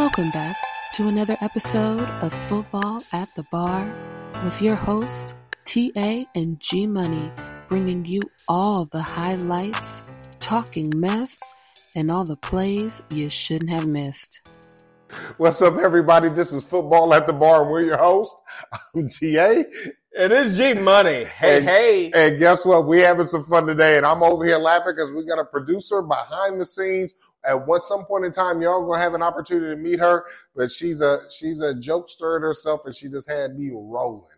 Welcome back to another episode of Football at the Bar with your host, TA and G Money, bringing you all the highlights, talking mess, and all the plays you shouldn't have missed. What's up, everybody? This is Football at the Bar, and we're your host. I'm TA. And It is G Money. Hey, And- hey. And guess what? We're having some fun today, and I'm over here laughing because we got a producer behind the scenes. At one some point in time, y'all gonna have an opportunity to meet her, but she's a she's a jokester herself, and she just had me rolling.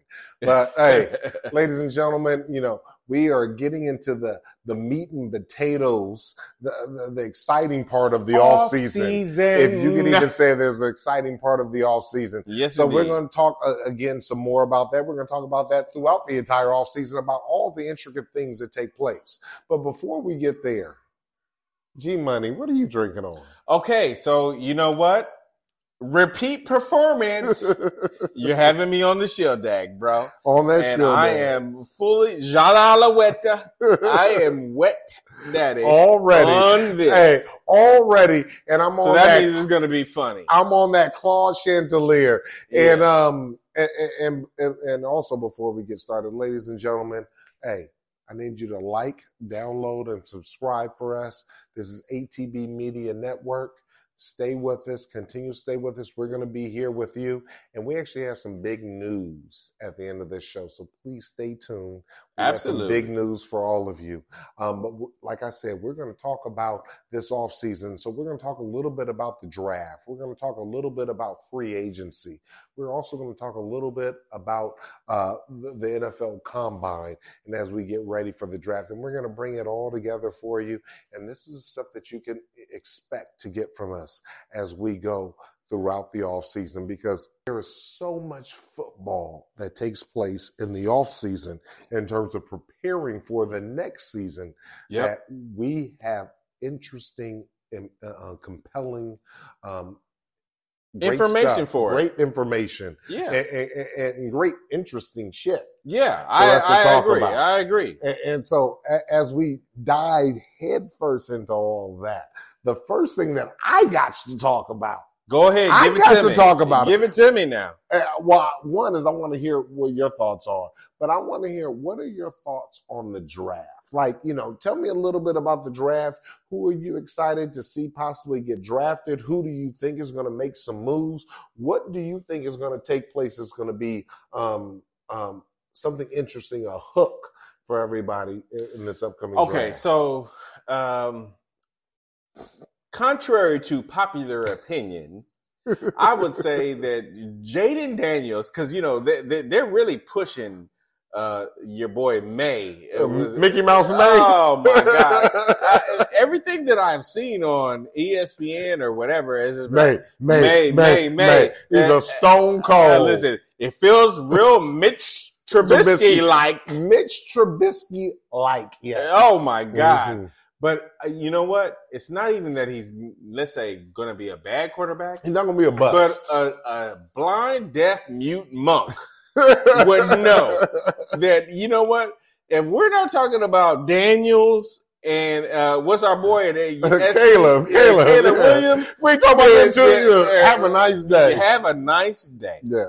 But hey, ladies and gentlemen, you know, we are getting into the the meat and potatoes, the the, the exciting part of the off season. If you can even say there's an exciting part of the off season. Yes, So we're going to talk uh, again some more about that. We're going to talk about that throughout the entire off season about all the intricate things that take place. But before we get there, G Money, what are you drinking on? Okay, so you know what? Repeat performance. You're having me on the shield dag, bro. on that and show, I am fully Jalala I am wet daddy already. on this. Hey, already, and I'm so on that, that. means it's gonna be funny. I'm on that Claude Chandelier, Yeah. and um, and and and also before we get started, ladies and gentlemen, hey, I need you to like, download, and subscribe for us. This is ATB Media Network. Stay with us, continue to stay with us. We're going to be here with you, and we actually have some big news at the end of this show. So please stay tuned. Absolutely. big news for all of you. Um, but w- like I said, we're going to talk about this off season. So we're going to talk a little bit about the draft. We're going to talk a little bit about free agency. We're also going to talk a little bit about uh, the, the NFL Combine, and as we get ready for the draft, and we're going to bring it all together for you. And this is stuff that you can expect to get from us as we go throughout the off season because there is so much football that takes place in the off season in terms of preparing for the next season Yep. that we have interesting and uh, uh, compelling um, Information stuff, for it. great information Yeah. and, and- and- great interesting shit Yeah. I, I agree. about. I agree. and, and so as we dive headfirst into all that the first thing that i got to talk about Go ahead. I Give it got to to me. talk about it. Give it to me now. Uh, well, one is I want to hear what your thoughts are, but I want to hear what are your thoughts on the draft? Like, you know, tell me a little bit about the draft. Who are you excited to see possibly get drafted? Who do you think is going to make some moves? What do you think is going to take place? Is going to be um, um, something interesting, a hook for everybody in, in this upcoming Okay, draft? so um, contrary to popular opinion, I would say that Jaden Daniels, because you know they, they're really pushing uh, your boy Maye. Was- Uh, Mickey Mouse Maye. Oh my god! I, everything that I've seen on ESPN or whatever is Maye, Maye, Maye, Maye, Maye, Maye. He's Uh, a stone uh, cold. listen, it feels real Mitch Trubisky. Like. Mitch Trubisky like, yes. Oh my god! Mhm. But uh, you know what? It's not even that he's, let's say, going to be a bad quarterback, He's not gonna be a but bust. a, a blind, deaf, mute monk would know that, you know what? If we're not talking about Daniels and uh, what's our boy at uh, Caleb, Caleb, Caleb yeah. Williams, we talk about them too. Have a nice day. have a nice day. yeah.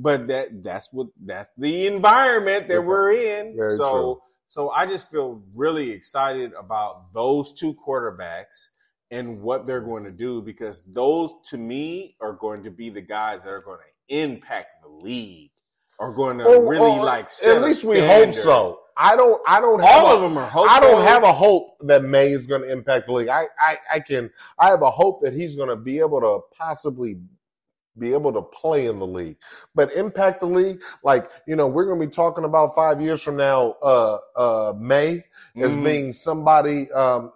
But that that's what that's the environment that Yeah. we're in. Very so true. So I just feel really excited about those two quarterbacks and what they're going to do because those to me are going to be the guys that are going to impact the league. Are going to Or- really or like at least we hope so. I don't. I don't have. All a- of them are hopeful. I don't have a hope that Maye is going to impact the league. I, I, I can. I have a hope that he's going to be able to possibly be able to play in the league, but impact the league. Like you know, we're going to be talking about five years from now. Uh, uh, Maye as Mhm. being somebody um,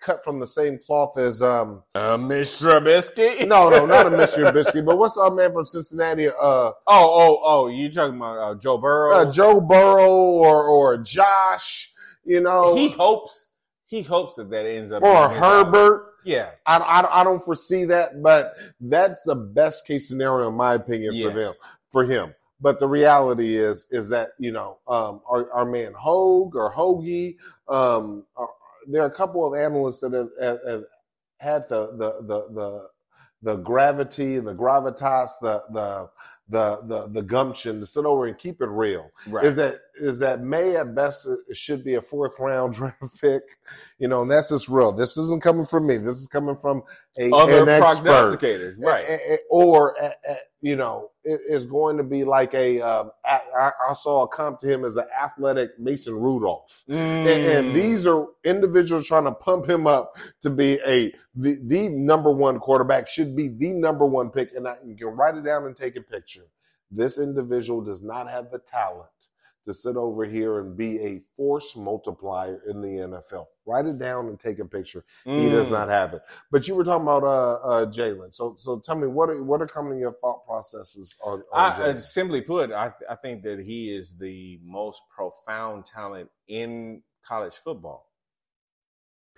cut from the same cloth as um, uh, Miss Trubisky. no, no, not a Mr. Biscuit, but what's our man from Cincinnati? Uh, Oh, oh, oh! You talking about uh, Joe Burrow? uh, Joe Burrow or or Josh, you know, he hopes he hopes that that ends up or. Herbert. Yeah, I, I, I don't foresee that, but that's the best case scenario in my opinion Yes. for them for him. But the reality is is that you know um, our, our man Hogue or Hoagie, um, there are a couple of analysts that have, have, have had the the the the the gravity and the gravitas, the the the the the gumption to sit over and keep it real. Right. Is that is that Maye at best it should be a fourth round draft pick, you know, and that's just real. This isn't coming from me. This is coming from a Other an expert. prognosticators, right? A- a- or a- a- you know, it- it's going to be like a. Um, a- I, I saw a comp to him as an athletic Mason Rudolph, and, and Mm. these are individuals trying to pump him up to be a the, the number one quarterback. Should be the number one pick, and I, you can write it down and take a picture. This individual does not have the talent to sit over here and be a force multiplier in the NFL. Write it down and take a picture. He does Mm. not have it. But you were talking about uh, uh, Jalen. So so tell me what are what are coming your thought processes on, on I, uh, simply put, I, I think that he is the most profound talent in college football.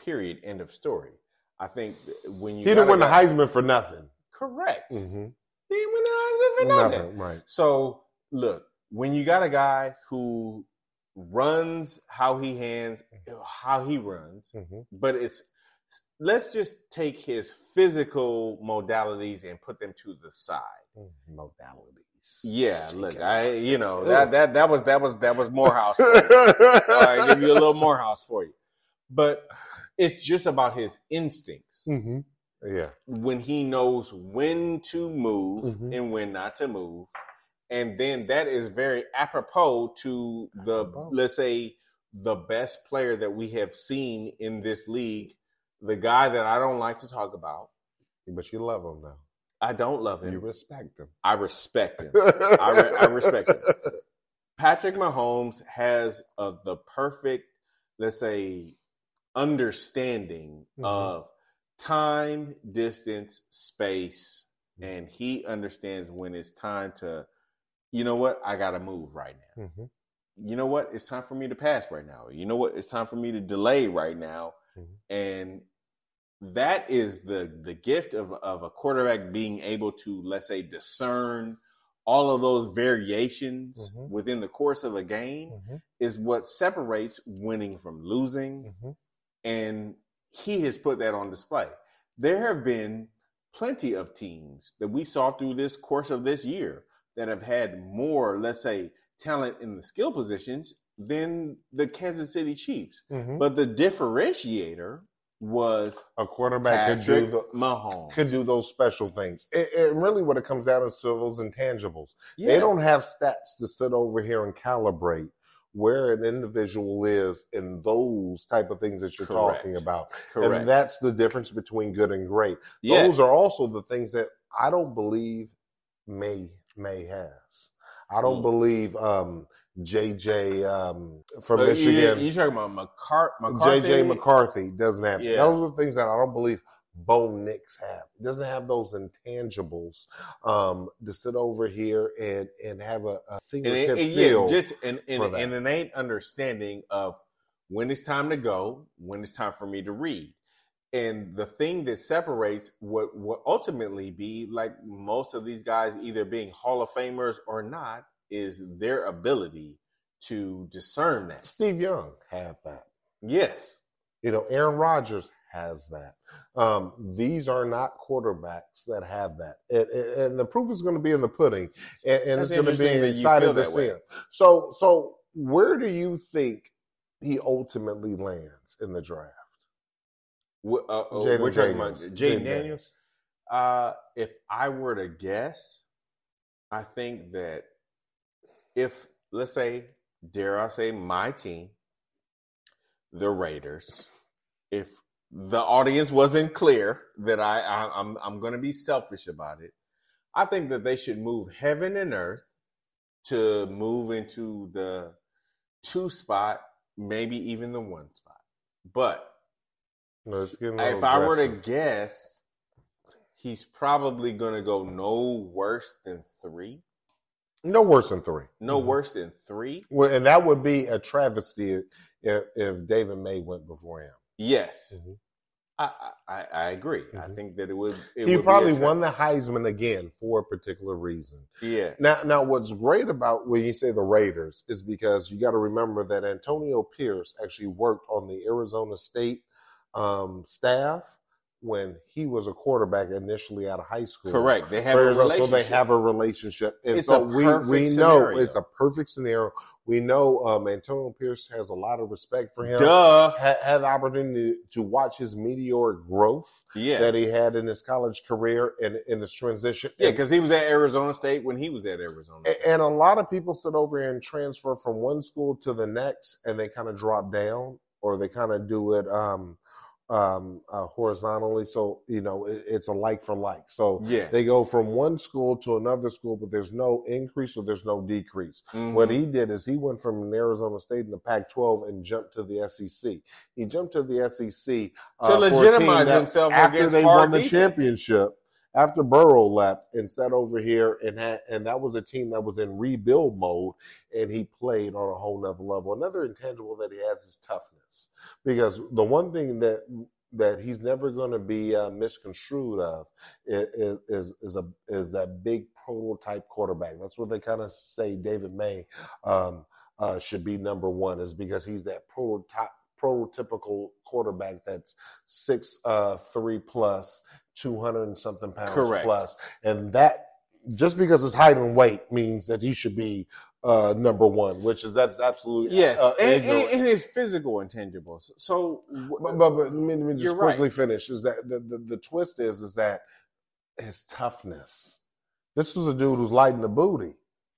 Period. End of story. I think when you He didn't win the Heisman for nothing. correct, Mm-hmm. he didn't win the Heisman for nothing. right? So look, when you got a guy who runs how he hands, how he runs, Mm-hmm. but it's let's just take his physical modalities and put them to the side. Modalities. Yeah, look, I you know Ooh. that that that was that was that was Morehouse. For you. All right, give you a little Morehouse for you, but it's just about his instincts Mhm. Yeah. when he knows when to move Mhm. and when not to move, and then that is very apropos to the Apropos. let's say the best player that we have seen in this league, the guy that I don't like to talk about. But you love him now. I don't love him. You respect him. I respect him. re- I respect him. Patrick Mahomes has uh, the perfect, let's say, understanding Mhm. of time, distance, space, and he understands when it's time to, you know what, I got to move right now. Mhm. You know what, it's time for me to pass right now. You know what, it's time for me to delay right now. Mhm. And that is the the gift of of a quarterback being able to let's say discern all of those variations Mhm. within the course of a game Mhm. is what separates winning from losing Mhm. and he has put that on display there have been plenty of teams that we saw through this course of this year that have had more let's say talent in the skill positions than the Kansas City Chiefs Mhm. but the differentiator was A quarterback could do the, Mahomes. could do those special things. It, it really what it comes down to is to those intangibles. Yeah. They don't have stats to sit over here and calibrate where an individual is in those type of things that you're Correct. talking about. correct. And that's the difference between good and great. Yes. Those are also the things that I don't believe Maye Maye has. I don't Mm. believe um, JJ um, from you- Michigan. You, talking about McCart- McCarthy? JJ McCarthy doesn't have. Yeah. Those are the things that I don't believe Bo Nix have. He doesn't have those intangibles um, to sit over here and and have a, a And, fingertip it, and feel. yeah, just an, an, for that. an innate understanding of when it's time to go, when it's time for me to read. And the thing that separates what will ultimately be like most of these guys either being Hall of Famers or not is their ability to discern that. Steve Young had that. Yes. You know, Aaron Rodgers has that. Um, these are not quarterbacks that have that, and, and- the proof is going to be in the pudding, and, and it's going to be that you excited feel to see him. So, so where do you think he ultimately lands in the draft? Uh, uh, we're talking Daniels. about Jaden. Daniels. Uh, if I were to guess, I think that if let's say, dare I say, my team, the Raiders, if the audience wasn't clear that I, I I'm I'm going to be selfish about it, I think that they should move heaven and earth to move into the two spot, maybe even the one spot, but No, it's getting if I were to guess, he's probably going to go no worse than three. no worse than three. No Mhm. worse than three. Well, and that would be a travesty if, if David Maye went before him. Yes, Mhm. I, I I agree. I Mhm. think that it would. It He would probably won the Heisman again for a particular reason. Yeah, Now, now, what's great about when you say the Raiders is because you got to remember that Antonio Pierce actually worked on the Arizona State um, staff when he was a quarterback initially out of high school. Correct. They have a Whereas relationship. they have a relationship, and It's so we we know scenario. it's a perfect scenario. We know um, Antonio Pierce has a lot of respect for him. Duh. Had, had the opportunity to watch his meteoric growth Yeah. that he had in his college career and in his transition. yeah, because he was at Arizona State when he was at Arizona State. and a lot of people sit over here and transfer from one school to the next, and they kind of drop down, or they kind of do it um, um, uh, horizontally. So you know, it, it's a like for like. So yeah. they go from one school to another school, but there's no increase or there's no decrease. Mhm. What he did is he went from Arizona State in the Pac-12 and jumped to the SEC. He jumped to the SEC uh, To for a team legitimize himself after against they won the defenses. championship. After Burrow left and sat over here and had, and that was a team that was in rebuild mode, and he played on a whole nother level. Another intangible that he has is toughness, because the one thing that that he's never going to be uh, misconstrued of is, is is a is that big prototype quarterback. That's what they kind of say. David Maye um, uh, should be number one is because he's that prototype prototypical quarterback that's six uh, three plus, two hundred and something pounds Correct. plus, and that just because his height and weight means that he should be uh, number one, which is that's absolutely Yes, uh, and, and, and his physical intangibles. So, But, but, but let me, let me just quickly right. finish. Is that the, the, the twist is is that his toughness. This was a dude who's lighting the booty.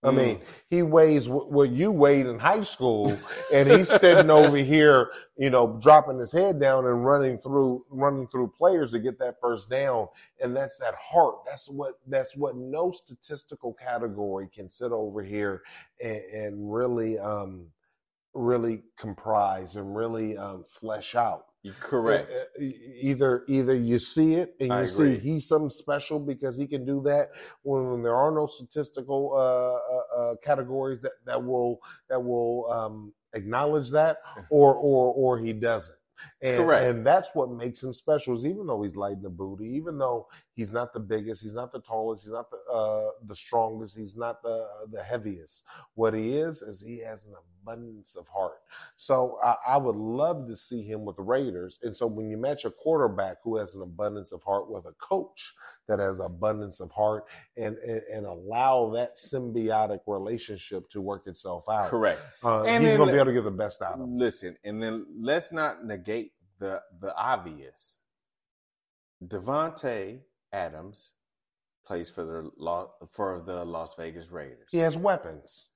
I Mm. mean, he weighs what you weighed in high school, and he's sitting over here, you know, dropping his head down and running through running through players to get that first down. And that's that heart. That's what that's what no statistical category can sit over here and, and really um really comprise and really um flesh out. Correct. Uh, e- Either either you see it and I you see agree. he's something special because he can do that when, when there are no statistical uh, uh, uh, categories that, that will that will um, acknowledge that, or or or he doesn't. And, Correct. and that's what makes him special. Is even though he's lighting the booty, even though he's not the biggest, he's not the tallest, he's not the uh, the strongest, he's not the the heaviest. What he is is he has an abundance of heart. So I, I would love to see him with the Raiders. And so when you match a quarterback who has an abundance of heart with a coach that has abundance of heart, and and, and allow that symbiotic relationship to work itself out, correct. uh, And he's going to be able to get the best out of him. Listen, and then let's not negate the the obvious. Davante Adams plays for the for the Las Vegas Raiders. He has weapons.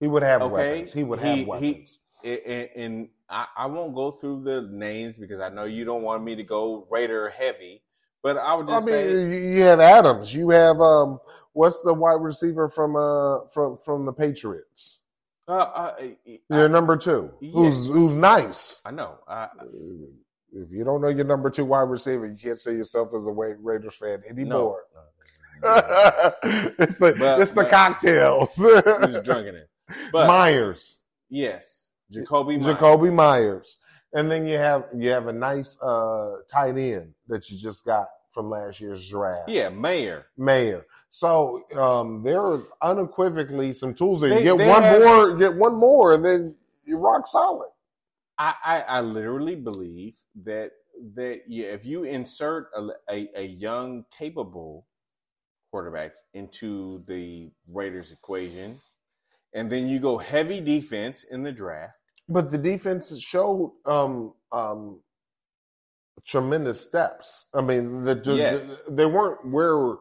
He would have Okay, weapons. He would he- have he- weapons. A- And, and I, I won't go through the names because I know you don't want me to go Raider heavy. But I would I just mean, say, you- you have Adams. You have um, what's the wide receiver from uh from from the Patriots? uh, uh, Your number two, Yeah. who's who's nice. I know. I, If you don't know your number two wide receiver, you can't say yourself as a Raiders fan no, anymore. no. it's the But- it's the but- cocktails. He's drunken it. But Meyers, yes, Jakobi Meyers. Jakobi Meyers, and then you have you have a nice uh, tight end that you just got from last year's draft. Yeah, Mayer. Mayer. So um, there is unequivocally some tools there. You They- get they one have- more, get one more, and then you rock solid. I, I, I literally believe that that yeah, if you insert a, a, a young, capable quarterback into the Raiders equation, and then you go heavy defense in the draft, But the defense showed um, um, tremendous steps. I mean, the, the- Yes. they weren't where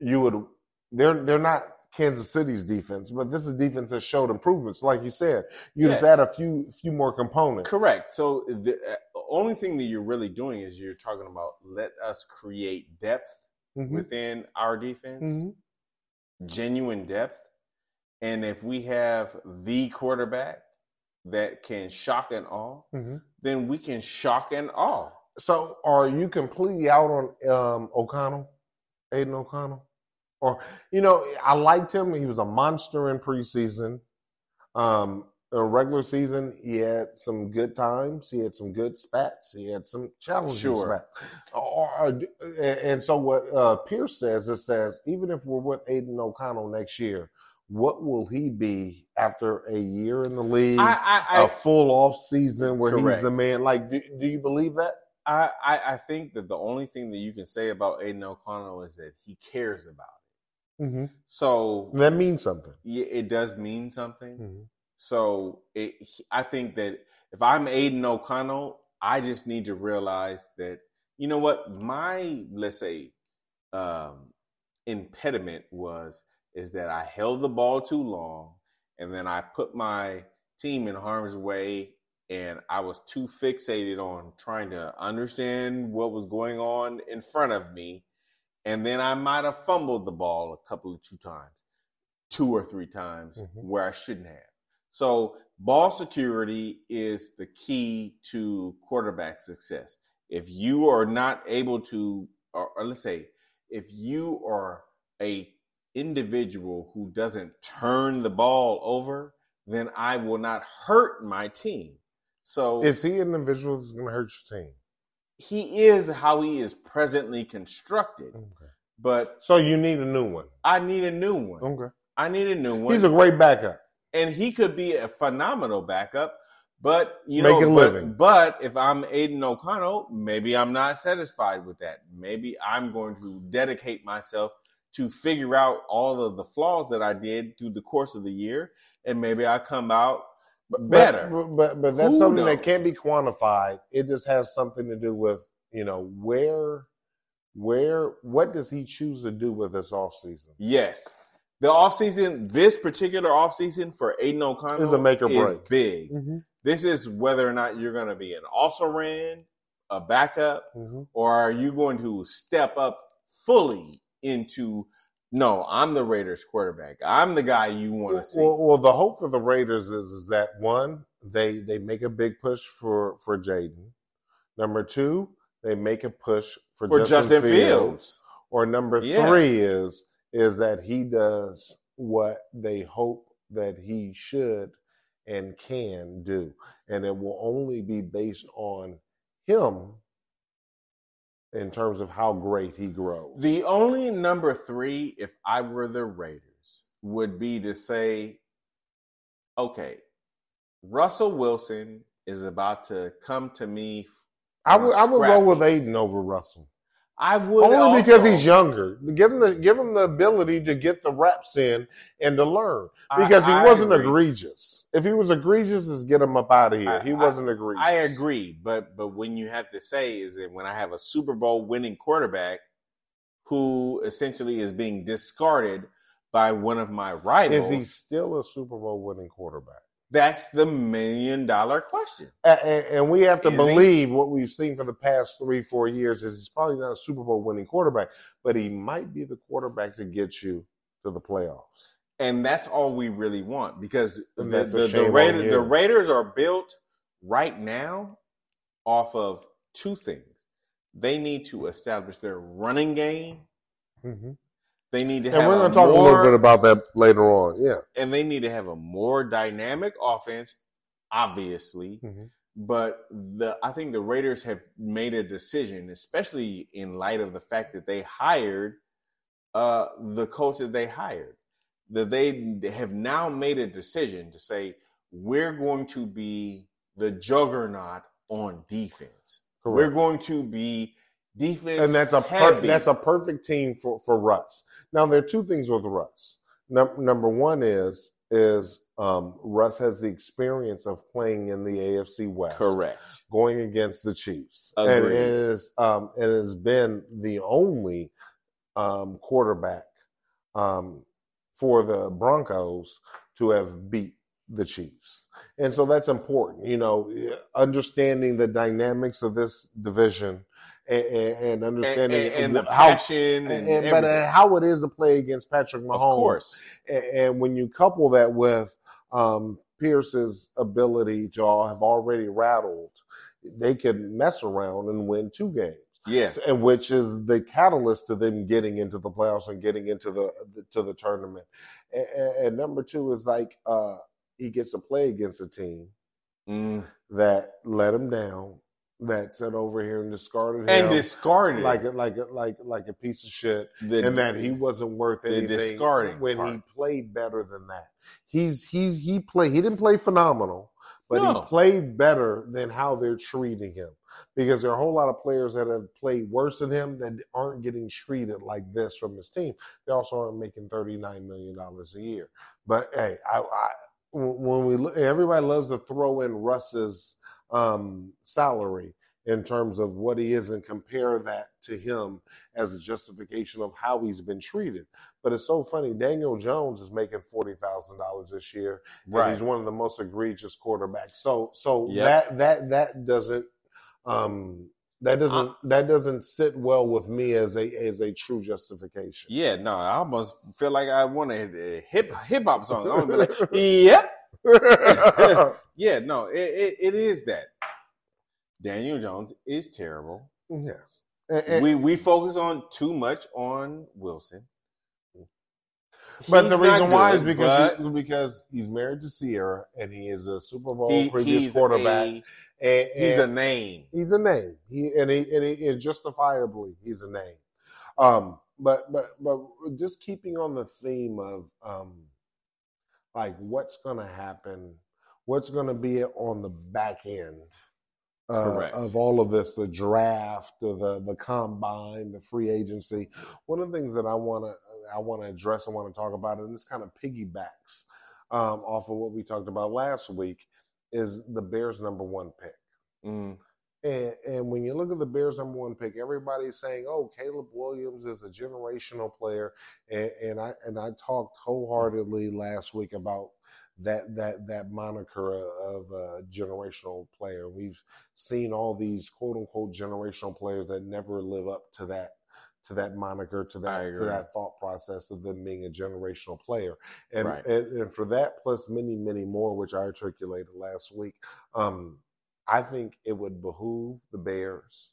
you would. They're they're not Kansas City's defense, but this is defense that showed improvements. Like you said, you just add a few few more components. correct. So the uh, only thing that you're really doing is you're talking about let us create depth Mhm. within our defense. Mhm. genuine depth. And if we have the quarterback that can shock and awe, Mhm. then we can shock and awe. So, are you completely out on um, O'Connell, Aidan O'Connell? Or you know, I liked him. He was a monster in preseason. Um, in regular season, he had some good times. He had some good spats. He had some challenging Sure. spats. Or- or- and so, what uh, Pierce says, it says, even if we're with Aidan O'Connell next year, what will he be after a year in the league, I, I, a full off season where he's Correct. the man? Like, do, do you believe that? I, I, I think that the only thing that you can say about Aidan O'Connell is that he cares about it. Mm-hmm. So That means something. yeah, it does mean something. Mhm. So it, I think that if I'm Aidan O'Connell, I just need to realize that you know what my let's say um, impediment was is that I held the ball too long, and then I put my team in harm's way, and I was too fixated on trying to understand what was going on in front of me, and then I might have fumbled the ball a couple of two times, two or three times Mhm. where I shouldn't have. So ball security is the key to quarterback success. If you are not able to, or, or let's say, if you are a individual who doesn't turn the ball over, then I will not hurt my team. So Is he an individual that's going to hurt your team? he is how he is presently constructed, Okay. but So you need a new one. I need a new one. Okay. I need a new one. He's a great backup. and he could be a phenomenal backup. But you Make know, a but, living. but if I'm Aidan O'Connell, maybe I'm not satisfied with that. Maybe I'm going to dedicate myself to figure out all of the flaws that I did through the course of the year, and maybe I come out better. But, but, but that's Who something that can't be quantified. It just has something to do with, you know, where, where, what does he choose to do with this off season? yes, the off season, this particular off season for Aidan O'Connell Is a make or break. big. Mm-hmm. This is whether or not you're going to be an also ran, a backup, Mm-hmm. or are you going to step up fully into no i'm the raiders quarterback. I'm the guy you want to see. Well, well, the hope for the Raiders is is that one, they they make a big push for for Jaden. Number two, they make a push for, for Justin, justin fields, Or number Yeah. three is is that he does what they hope that he should and can do, and it will only be based on him in terms of how great he grows. the only number three if i were the raiders would be to say okay russell wilson is about to come to me I would I would roll with Aidan over Russell. I would Only because he's younger. Give him the give him the ability to get the reps in and to learn. I- Because he I wasn't agree. egregious. If he was egregious, just get him up out of here. I- he wasn't egregious. I agree, but but when you have to say is that when I have a Super Bowl winning quarterback who essentially is being discarded by one of my rivals, Is he still a Super Bowl winning quarterback? That's the million dollar question. A- a- And we have to Is he? believe what we've seen for the past three, four years is he's probably not a Super Bowl winning quarterback, but he might be the quarterback to get you to the playoffs. And that's all we really want because the, And the, the, shame on Raider, you. the Raiders are built right now off of two things. They need to establish their running game. Mm-hmm. They need to And have we're going to talk a little bit about that later on. Yeah. and they need to have a more dynamic offense, obviously. Mhm. But the I think the Raiders have made a decision, especially in light of the fact that they hired uh, the coach that they hired. That they have now made a decision to say we're going to be the juggernaut on defense. Correct. We're going to be defense, and that's a per- that's a perfect team for for Russ. Now there are two things with Russ. Num- number one is is um, Russ has the experience of playing in the AFC West, correct. going against the Chiefs, and it um, it has been the only um, quarterback um, for the Broncos to have beat the Chiefs. And so that's important, you know, understanding the dynamics of this division and, and, and And, understanding and, and the how passion and, and, but uh, how it is to play against Patrick Mahomes. of course. And, and when you couple that with um, Pierce's ability to all have already rattled, they can mess around and win two games Yes. and which is the catalyst to them getting into the playoffs and getting into the, the to the tournament. And, and, and number two is like uh, he gets to play against a team Mm. that let him down, that sat over here and discarded And him discarded like a, like a, like like a piece of shit, the, and that he wasn't worth anything discarding when part. he played better than that. He's he's he played he didn't play phenomenal, but No. he played better than how they're treating him. because there are a whole lot of players that have played worse than him that aren't getting treated like this from his team. They also aren't making thirty nine million dollars a year. But hey, I, I when we look, everybody loves to throw in Russ's um, salary in terms of what he is and compare that to him as a justification of how he's been treated. But it's so funny. Daniel Jones is making forty thousand dollars this year, Right. and he's one of the most egregious quarterbacks. So, so Yep. that that that doesn't um, that doesn't that doesn't sit well with me as a as a true justification. Yeah, no, I almost feel like I want a hip hip hop song. I want to be like, yep, yeah, no, it, it, it is that. Daniel Jones is terrible. yes. And- and- we we focus on too much on Wilson. But He's the reason why is because he, because he's married to Ciara and he is a Super Bowl he- previous quarterback. a- and, he's a name. he's a name. He and he and he is justifiably he's a name. Um, but but but just keeping on the theme of um, like what's going to happen, what's going to be on the back end uh, of all of this, the draft, the, the combine, the free agency. One of the things that I want to I want to address, I want to talk about, and this kind of piggybacks um, off of what we talked about last week, is the Bears' number one pick. Mm, And, and when you look at the Bears' number one pick, everybody's saying, "Oh, Caleb Williams is a generational player," and, and I and I talked wholeheartedly last week about that that that moniker of a generational player. We've seen all these quote unquote generational players that never live up to that to that moniker to that to that thought process of them being a generational player and, Right. and and for that plus many many more which i articulated last week um i think it would behoove the bears.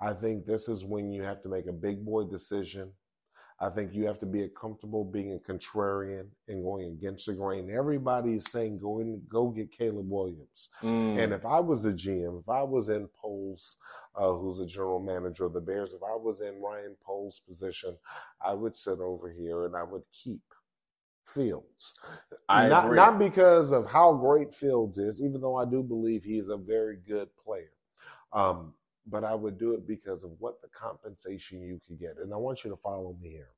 I think this is when you have to make a big boy decision. I think you have to be comfortable being a contrarian and going against the grain. Everybody is saying go in go get caleb williams. Mm. and if I was the GM, if I was in Poles, uh, who's the general manager of the Bears, if I was in Ryan Poles' position, I would sit over here and I would keep Fields. I not agree. not because of how great Fields is, even though I do believe he is a very good player. Um, but I would do it because of what the compensation you could get. And I want you to follow me here.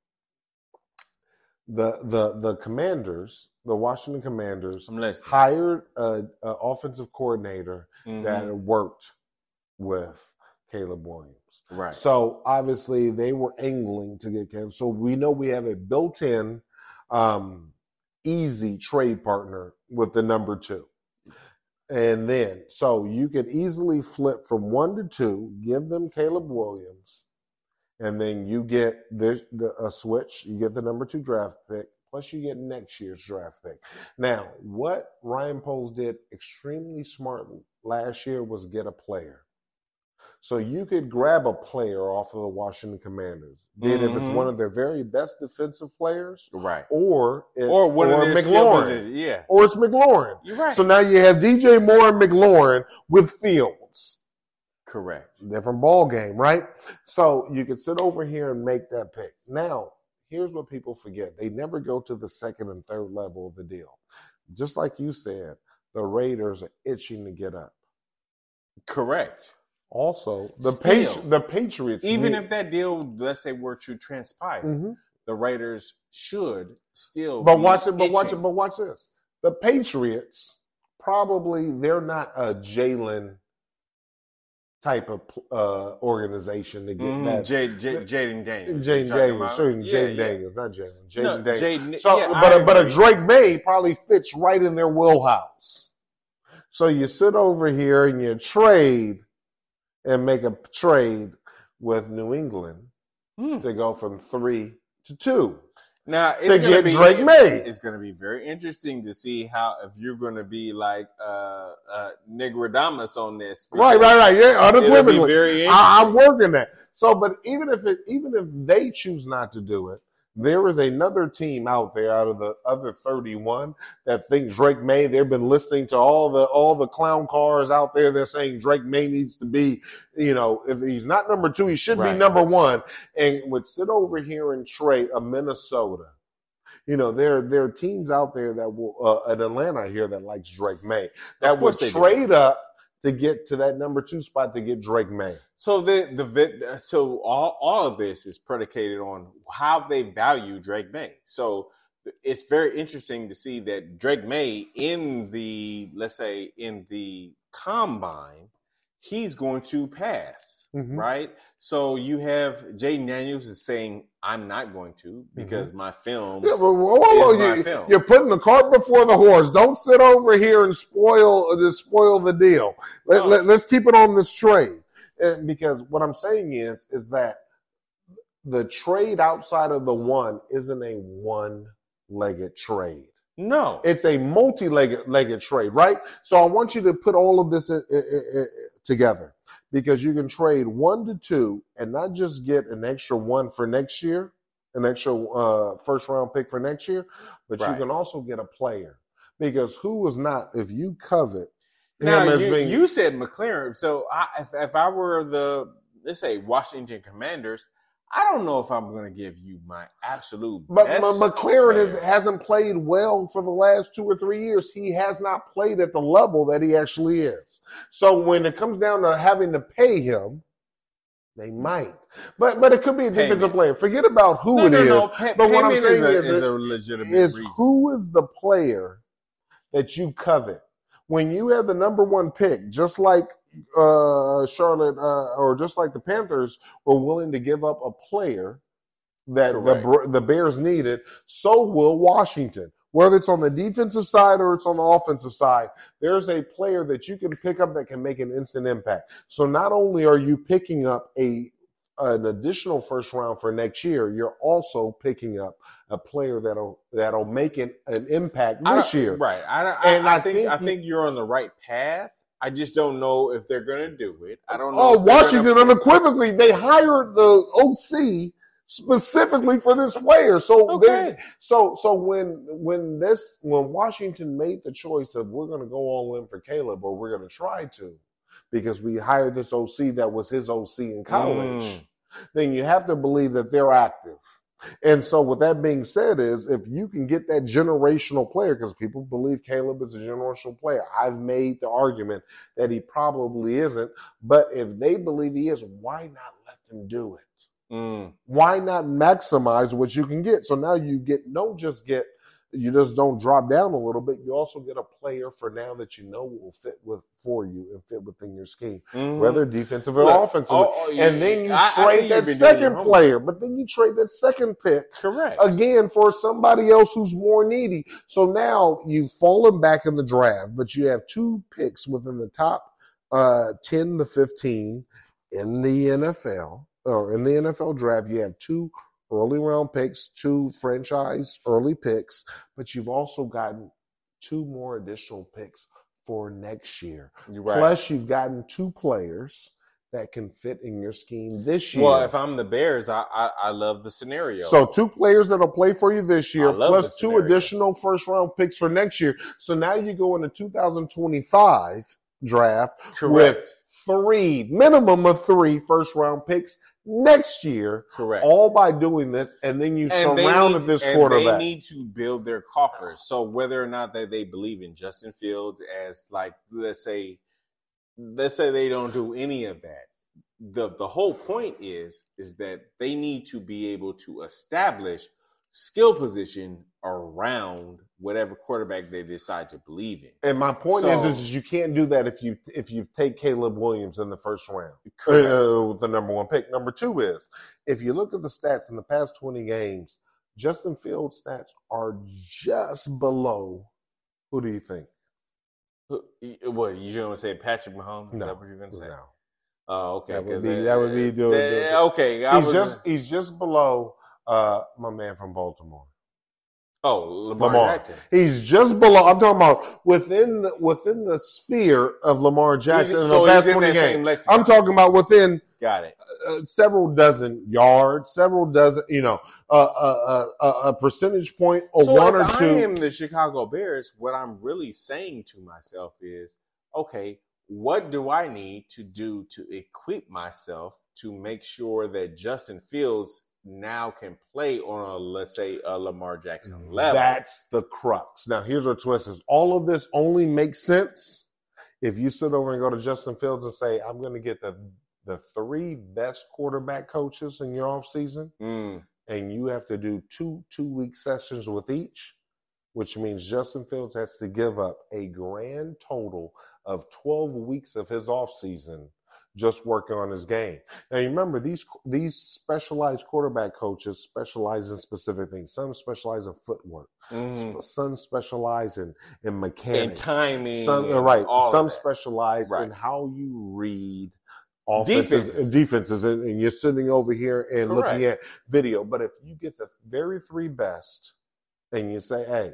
The the the Commanders, the Washington Commanders, hired a, a offensive coordinator Mhm. that worked with Caleb Williams. right. So obviously they were angling to get Caleb. So we know we have a built-in um, easy trade partner with the number two. And then, so you could easily flip from one to two, give them Caleb Williams, and then you get this, the, a switch. You get the number two draft pick, plus you get next year's draft pick. Now, what Ryan Poles did extremely smart last year was get a player. So you could grab a player off of the Washington Commanders, be it if it's one mm-hmm. of their very best defensive players, right. or it's, Or one of or their McLaurin. Yeah. or it's McLaurin. You're right. So now you have DJ Moore and McLaurin with Fields. Correct. Different ball game, right? So you could sit over here and make that pick. Now, here's what people forget: they never go to the second and third level of the deal. Just like you said, the Raiders are itching to get up. Correct. Also, the Still. Patri- the Patriots, Even need- if that deal, let's say, were to transpire, Mhm. the Raiders should still. But watch it. But watch it. But watch this. The Patriots probably they're not a Jalen type of uh, organization to get Mhm. that. J- J- Jaden Daniels. Jaden Daniels, certain Yeah, Jaden yeah. Daniels, not Jalen. Jaden No, Daniels. Jaden- So, yeah, but a, but a. Drake Maye probably fits right in their wheelhouse. So you sit over here and you trade and make a trade with New England Hmm. to go from three to two Now it's to get be, Drake Maye. It's going to be very interesting to see how if you're going to be like uh, uh, Nigradamus on this. Right, right, right. Yeah, unequivocally. I, I'm working that. So, but even if it, even if they choose not to do it, there is another team out there out of the other 31 that think Drake Maye. They've been listening to all the all the clown cars out there. They're saying Drake Maye needs to be, you know, if he's not number two, he should Right. be number one, and would sit over here and trade a Minnesota. You know, there there are teams out there that will uh, in Atlanta here that likes Drake Maye that would they do. trade up to get to that number two spot to get Drake Maye. So the the so all all of this is predicated on how they value Drake Maye. So it's very interesting to see that Drake Maye in the let's say in the combine, he's going to pass, Mhm. right? So you have Jaden Daniels is saying I'm not going to because my film. Yeah, but whoa, whoa, whoa, Is my you, film. you're putting the cart before the horse. Don't sit over here and spoil uh, spoil the deal. Let, No. let, us keep it on this trade, And because what I'm saying is is that the trade outside of the one isn't a one legged trade. No, It's a multi-legged legged trade, right? So I want you to put all of this in- in- together. Because you can trade one to two and not just get an extra one for next year, an extra uh, first round pick for next year, but you can also get a player. Because who is not if you covet Now him as you, being you said McLaurin, so I, if, if I were the let's say Washington Commanders, I don't know if I'm going to give you my absolute. But best M- McLaurin is, hasn't played well for the last two or three years. He has not played at the level that he actually is. So when it comes down to having to pay him, they might. But but it could be a defensive player. Forget about who no, it no, is. no. But what I'm saying is, a, is, is a legitimate Is reason. who is the player that you covet when you have the number one pick, just like uh, Charlotte uh, or just like the Panthers were willing to give up a player that the Correct. The Bears needed, so will Washington. Whether it's on the defensive side or it's on the offensive side, there's a player that you can pick up that can make an instant impact. So not only are you picking up a an additional first round for next year, you're also picking up a player that'll that'll make an, an impact this year. right? I, don't- And I, I I think, think I think you're on the right path. I just don't know if they're going to do it. I don't know. Oh, Washington gonna- unequivocally, they hired the OC specifically for this player. So Okay. they, so so when when this when Washington made the choice of we're going to go all in for Caleb or we're going to try to because we hired this OC that was his OC in college, Mm. then you have to believe that they're active. And so, with that being said, is if you can get that generational player, because people believe Caleb is a generational player, I've made the argument that he probably isn't. But if they believe he is, why not let them do it? Mm. Why not maximize what you can get? So now you get don't just get you just don't drop down a little bit. You also get a player for now that you know will fit with for you and fit within your scheme, Mhm. whether defensive or Look, offensive. oh, oh, and then you I- I trade you've that been doing your second player, but then you trade that second pick Correct. again for somebody else who's more needy. So now you've fallen back in the draft, but you have two picks within the top uh, 10 to 15 in the NFL or in the NFL draft. You have two early round picks, two franchise early picks, but you've also gotten two more additional picks for next year. Right. Plus, you've gotten two players that can fit in your scheme this year. well, if I'm the Bears, I, I I love the scenario. So two players that'll play for you this year, plus two additional first round picks for next year. So now you go into 2025 draft correct. with three minimum of three first round picks next year, correct. all by doing this, and then you and surrounded need, this and quarterback. They need to build their coffers. So whether or not that they believe in Justin Fields as like let's say let's say they don't do any of that. The the whole point is is that they need to be able to establish skill position around whatever quarterback they decide to believe in. and my point So- is, is, is you can't do that if you if you take Caleb Williams in the first round. Uh, with the number one pick. Number two is if you look at the stats in the past 20 games, Justin Fields' stats are just below. Who do you think? What you going to say? Patrick Mahomes? Is No, that what you're going to say? No. Oh, okay. That would be- it- that would be doing- eh, doing- okay. I He's was just he's just below uh, my man from Baltimore. Oh Lamar, Lamar. Jackson. He's just below. I'm talking about within the within the sphere of Lamar Jackson He's- so the he's in 20 that same games. lexicon. I'm talking about within Got it. uh, several dozen yards, several dozen, you know, uh, uh, uh, a percentage point or so one or I two. am the Chicago Bears, what I'm really saying to myself is, okay, what do I need to do to equip myself to make sure that Justin Fields now can play on a let's say a Lamar Jackson level? That's the crux. Now, here's our twist: is all of this only makes sense if you sit over and go to Justin Fields and say, I'm going to get the the three best quarterback coaches in your offseason, Mm. and you have to do two two week sessions with each, which means Justin Fields has to give up a grand total of 12 weeks of his offseason just working on his game. Now you remember these these specialized quarterback coaches specialize in specific things. Some specialize in footwork. Sp- Some specialize in in mechanics. And timing. Some right. Some specialize in how you read offenses Defenses. and defenses, and, and you're sitting over here and looking at video. But if you get the very three best, and you say, "Hey,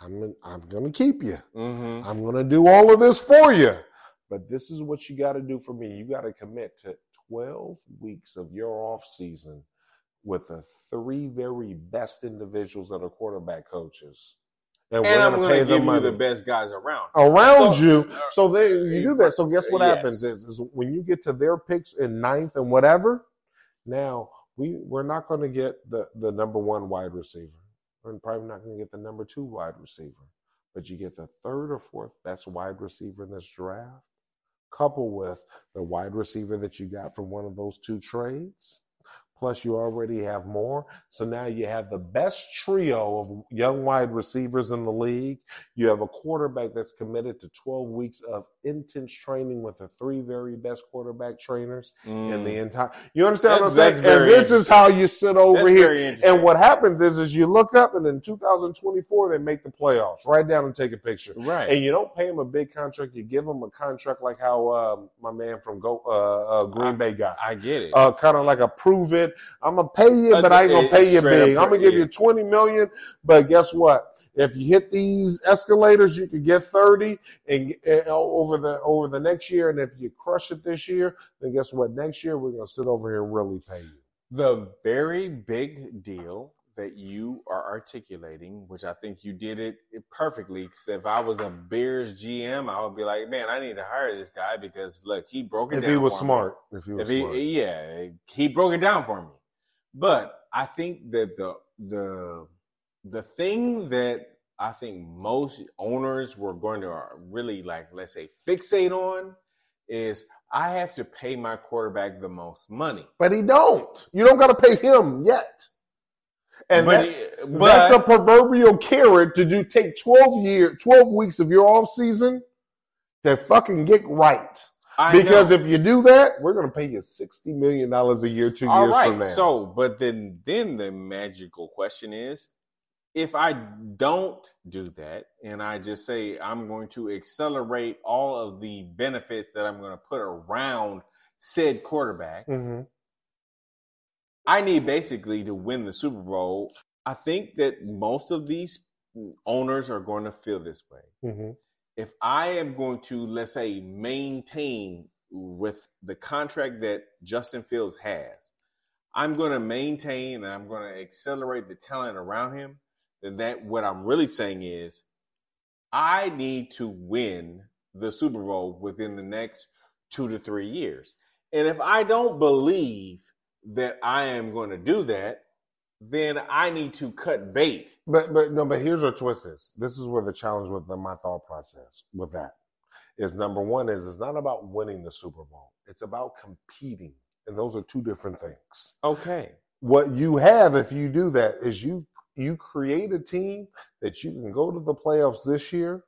I'm I'm going to keep you. Mhm. I'm going to do all of this for you." But this is what you got to do for me. You got to commit to 12 weeks of your off season with the three very best individuals that are quarterback coaches. And we're I'm going pay them give you the best guys around. around So- you. uh, So they you do that. So guess what Yes. happens is, is when you get to their picks in ninth and whatever. Now we we're not going to get the the number one wide receiver. We're probably not going to get the number two wide receiver, but you get the third or fourth best wide receiver in this draft, coupled with the wide receiver that you got from one of those two trades. Plus, you already have more. So now you have the best trio of young wide receivers in the league. You have a quarterback that's committed to 12 weeks of intense training with the three very best quarterback trainers in the entire. You understand what I'm Mm. Saying? And this is how you sit over here. And what happens is, is you look up, and in 2024 they make the playoffs. Write down and take a picture. right. And you don't pay him a big contract. You give him a contract like how uh, my man from Go, uh, uh, Green I- Bay got. I get it. Uh, kind of like a prove it. I'm gonna pay you, but I ain't gonna pay you big. I'm gonna give yeah. you 20 million, but guess what? If you hit these escalators, you could get 30 and, and over the over the next year. And if you crush it this year, then guess what? Next year we're gonna sit over here and really pay you. the very big deal that you are articulating, which I think you did it perfectly. Because if I was a Bears GM, I would be like, man, I need to hire this guy because look, he broke it If down. he was for me. smart, if he was If he, smart. yeah, he broke it down for me. But I think that the the the thing that I think most owners were going to uh, really like, let's say, fixate on is I have to pay my quarterback the most money. But he don't. You don't got to pay him yet. And but, that- he- that's a proverbial carrot to do take 12 year 12 weeks of your off season to fucking get right. I Because know. if you do that, we're going to pay you $60 million a year 2 all years right, from now. so but then then the magical question is, if I don't do that and I just say I'm going to accelerate all of the benefits that I'm going to put around said quarterback, Mhm. I need basically to win the Super Bowl. I think that most of these owners are going to feel this way. Mhm. If I am going to, let's say, maintain with the contract that Justin Fields has, I'm going to maintain and I'm going to accelerate the talent around him. Then that what I'm really saying is, I need to win the Super Bowl within the next two to three years. And if I don't believe that I am going to do that, then I need to cut bait. But but no, but here's where twist is. This is where the challenge with the, my thought process with that is number one is it's not about winning the Super Bowl. It's about competing. And those are two different things. Okay. What you have if you do that is you you create a team that you can go to the playoffs this year.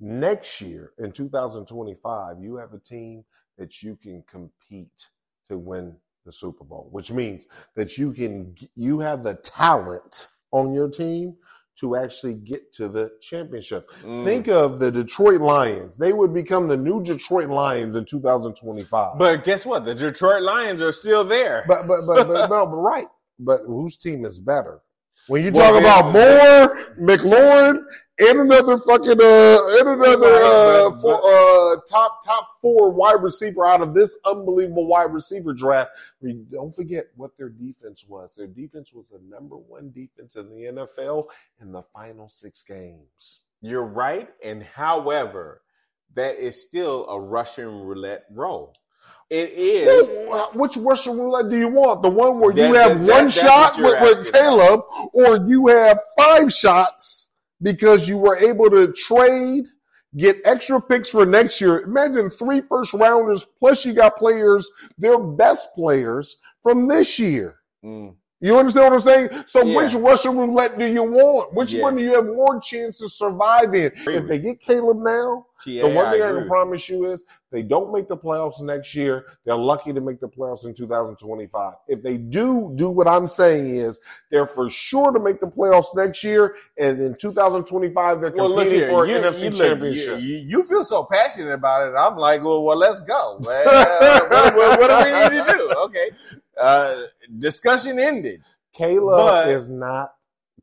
Next year in 2025, you have a team that you can compete to win the Super Bowl, which means that you can you have the talent on your team to actually get to the championship. Mm. Think of the Detroit Lions. They would become the new Detroit Lions in 2025. But guess what? The Detroit Lions are still there. But but but but, no, but right. But whose team is better? When you Well, talk about Moore, McLaurin, and another fucking uh, and another uh, four, uh, top top four wide receiver out of this unbelievable wide receiver draft. We don't forget what their defense was. Their defense was the number one defense in the NFL in the final six games. You're right. And however, that is still a Russian roulette roll. It is. Well, which Russian roulette do you want? The one where you have that- one that's shot with, with Caleb, or you have five shots because you were able to trade get extra picks for next year. Imagine three first rounders plus you got players, their best players from this year. Mm. You understand what I'm saying? So Yeah. which Russian roulette do you want? Which one do you have more chance to survive in? If they get Caleb now, TA, the one thing I, agree can promise you is they don't make the playoffs next year. They're lucky to make the playoffs in 2025. If they do do what I'm saying is they're for sure to make the playoffs next year, and in 2025 they're Well, competing here. for You, an NFC you, championship. you, you, feel so passionate about it. I'm like, well, well let's go. Uh, what, what, what do we need to do? Okay. Uh, discussion ended. Caleb But- is not.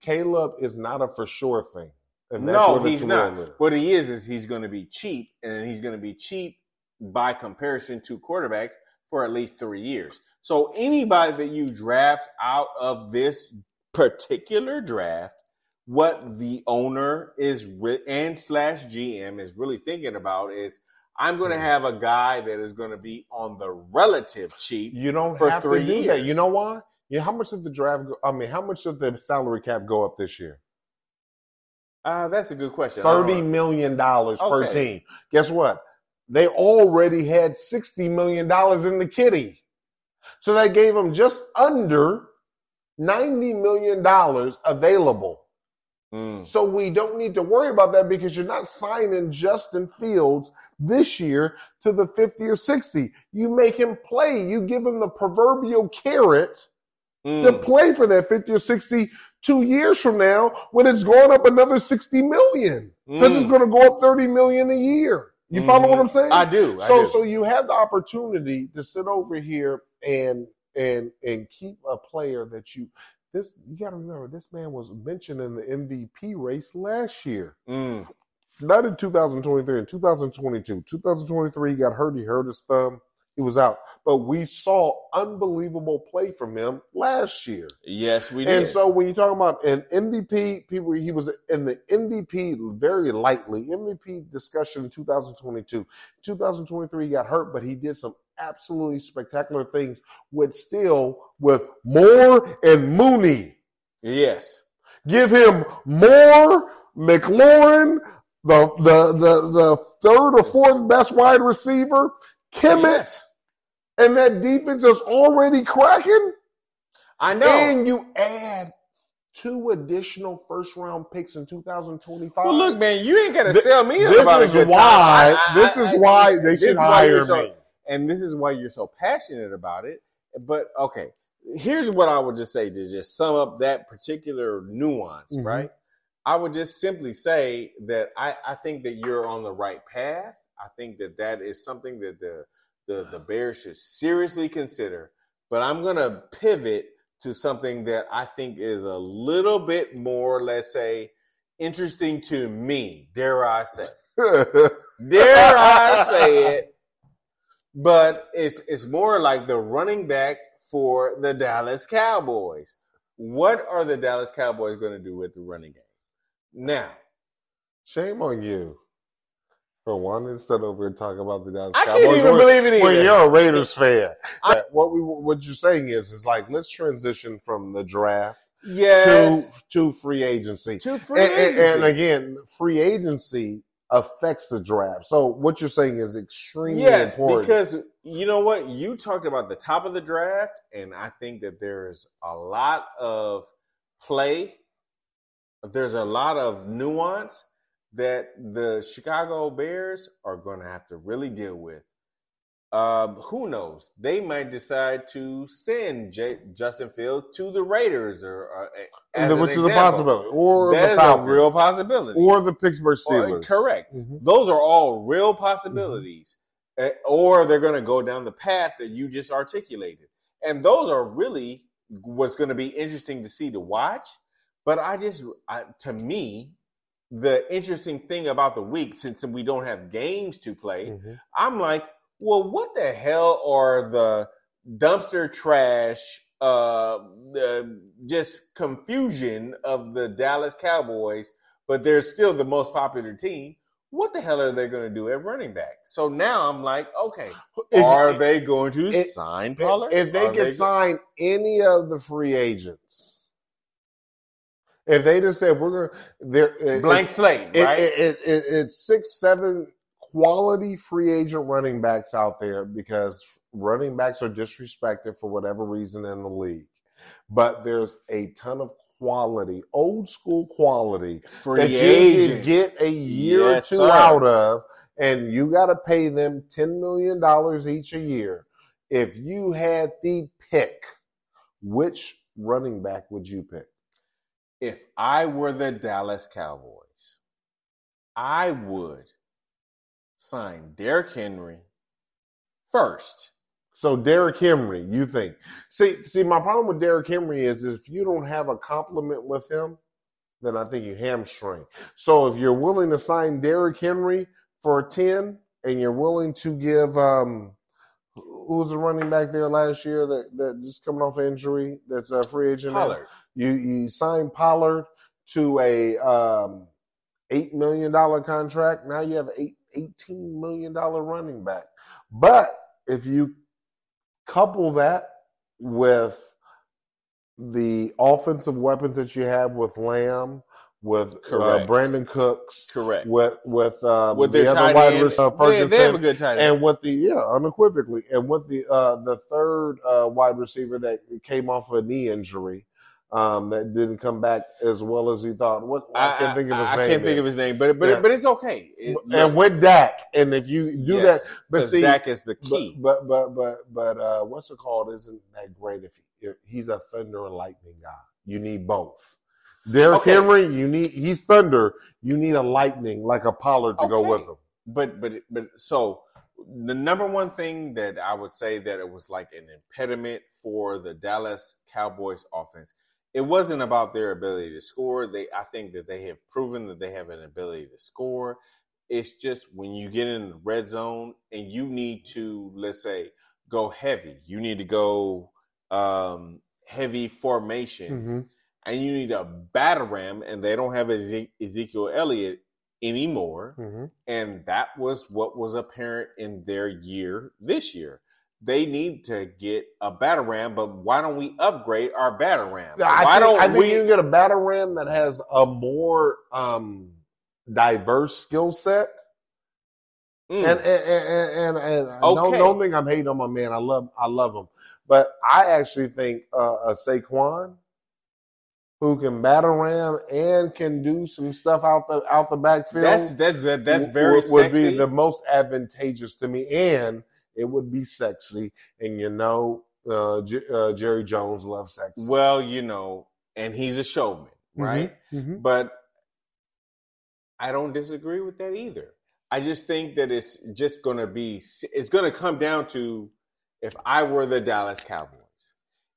Caleb is not a for sure thing. And that's No, he's not. live. What he is is he's going to be cheap, and he's going to be cheap by comparison to quarterbacks for at least three years. So anybody that you draft out of this particular draft, what the owner is re- and slash GM is really thinking about is I'm going to have a guy that is going to be on the relative cheap. You don't for have three to do that. You know why? You know, how much did the draft go? I mean, how much did the salary cap go up this year? Uh, that's a good question. Thirty million don't Thirty know. million dollars per Okay. team. Guess what? They already had sixty million dollars in the kitty, so they gave them just under ninety million dollars available. Mm. So we don't need to worry about that because you're not signing Justin Fields this year to the 50 or 60. You make him play. You give him the proverbial carrot to Mm. play for that 50 or 60 two years from now when it's going up another 60 million because it's Mm. going to go up 30 million a year. You follow what Mhm. I'm saying? I do. I so do. so you have the opportunity to sit over here and and and keep a player that you this you got to remember this man was mentioned in the MVP race last year. Mm. Not in 2023, in 2022. 2023 he got hurt, he hurt his thumb. He was out. But we saw unbelievable play from him last year. Yes, we did. And so when you talk about an MVP, people he was in the MVP very lightly. MVP discussion in 2022. 2023 he got hurt, but he did some absolutely spectacular things with still with Moore and Mooney. yes. Give him Moore, McLaurin, the the the the third or fourth best wide receiver, Kimmett, and that defense is already cracking. I know. And you add two additional first round picks in 2025. well, look, man, you ain't got to Thi- sell me this about is a good time. why- I- I- this is I- why they should is why you're hire so- me. And this is why you're so passionate about it. But okay, here's what I would just say to just sum up that particular nuance, Mhm. right? I would just simply say that I, I think that you're on the right path. I think that that is something that the the, the Bears should seriously consider. But I'm going to pivot to something that I think is a little bit more, let's say, interesting to me. Dare I say? Dare I say it? But it's it's more like the running back for the Dallas Cowboys. What are the Dallas Cowboys going to do with the running game? Now, Shame on you for wanting to sit over and talk about the Dallas I Cowboys. can't even when- believe it When you're a Raiders fan, I- what we what you're saying is is like let's transition from the draft yes, to to free agency. to free And, and- agency. and again, free agency affects the draft. So what you're saying is extremely yes, important. because you know what you talked about the top of the draft, and I think that there's a lot of play. There's a lot of nuance that the Chicago Bears are going to have to really deal with. Um, who knows? They might decide to send J- Justin Fields to the Raiders, or, or as which is a possibility, or That the is Falcons, a real possibility. or the Pittsburgh Or- Steelers. correct. Mhm. Those are all real possibilities. Uh, Or they're going to go down the path that you just articulated. And those are really what's going to be interesting to see to watch. But I just, I, to me, the interesting thing about the week, since we don't have games to play, Mhm. I'm like, well, what the hell are the dumpster trash, uh, the just confusion of the Dallas Cowboys, but they're still the most popular team. What the hell are they going to do at running back? So now I'm like, okay, If- are they going to if- sign Pollard? If they Are can go- sign any of the free agents, If they just said we're gonna, there Blank slate, right? it, it, it, it's six, seven quality free agent running backs out there because running backs are disrespected for whatever reason in the league. But there's a ton of quality, old school quality Free that you agents. can get a year Yes, or two sir. out of, and you got to pay them $10 million each a year. If you had the pick, which running back would you pick? If I were the Dallas Cowboys, I would sign Derrick Henry first. So Derrick Henry, you think? See, see, my problem with Derrick Henry is if you don't have a compliment with him, then I think you hamstring. So if you're willing to sign Derrick Henry for ten, and you're willing to give um, who was the running back there last year that that just coming off injury that's a free agent. Pollard. You you sign Pollard to a um, eight million dollar contract. Now you have eight eighteen million dollar running back. But if you couple that with the offensive weapons that you have with Lamb, with uh, Brandin Cooks, Correct. with with um, With the other tight wide end, receiver, they, Ferguson, they have a good tight end. and with the yeah, unequivocally, and with the uh the third uh wide receiver that came off a knee injury, um, that didn't come back as well as he thought. What I, can't think of his I name. can't think of his name, but but Yeah. but it's okay. It, and with Dak, and if you do yes, that, but see, Dak is the but, key. but but but but uh, what's it called? Isn't that great? If, he, if he's a thunder and lightning guy, you need both. Derrick Okay. Henry, you need he's thunder. You need a lightning like a Pollard to go with him. but but but so the number one thing that I would say that it was like an impediment for the Dallas Cowboys offense. It wasn't about their ability to score. They I think that they have proven that they have an ability to score. It's just when you get in the red zone and you need to let's say go heavy. You need to go um heavy formation Mm-hmm. And you need a batter ram and they don't have Ezekiel Elliott anymore Mm-hmm. and that was what was apparent in their year this year. They need to get a batter ram, but why don't we upgrade our batter ram? I why think, don't I think we? you get a battle ram that has a more um, diverse skill set. Mm, And and and, and, and don't, don't think I'm hating on my man. I love I love him, but I actually think uh, a Saquon who can battle ram and can do some stuff out the out the backfield. that's that's that, that's very would, would be the most advantageous to me, and it would be sexy. And you know, uh, J- uh, Jerry Jones loves sexy. well, you know, and he's a showman, right? Mhm. But I don't disagree with that either. I just think that it's just going to be, it's going to come down to if I were the Dallas Cowboys,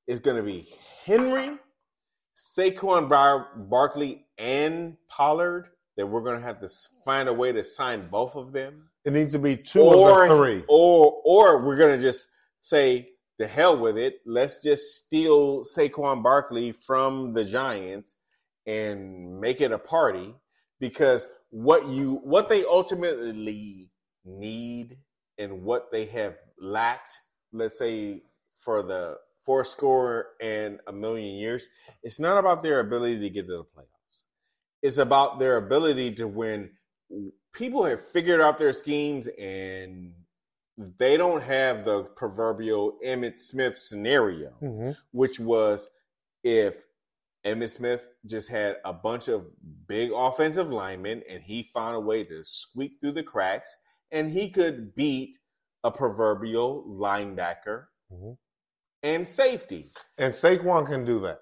it's going to be Henry, Saquon Bar- Barkley, and Pollard that we're going to have to find a way to sign both of them. It needs to be two the three. Or, or we're going to just say, the hell with it. Let's just steal Saquon Barkley from the Giants and make it a party because what you what they ultimately need and what they have lacked, let's say for the four score and a million years, it's not about their ability to get to the playoffs. It's about their ability to win. People have figured out their schemes and they don't have the proverbial Emmitt Smith scenario Mhm. which was if Emmitt Smith just had a bunch of big offensive linemen and he found a way to squeak through the cracks and he could beat a proverbial linebacker Mhm. And safety. And Saquon can do that.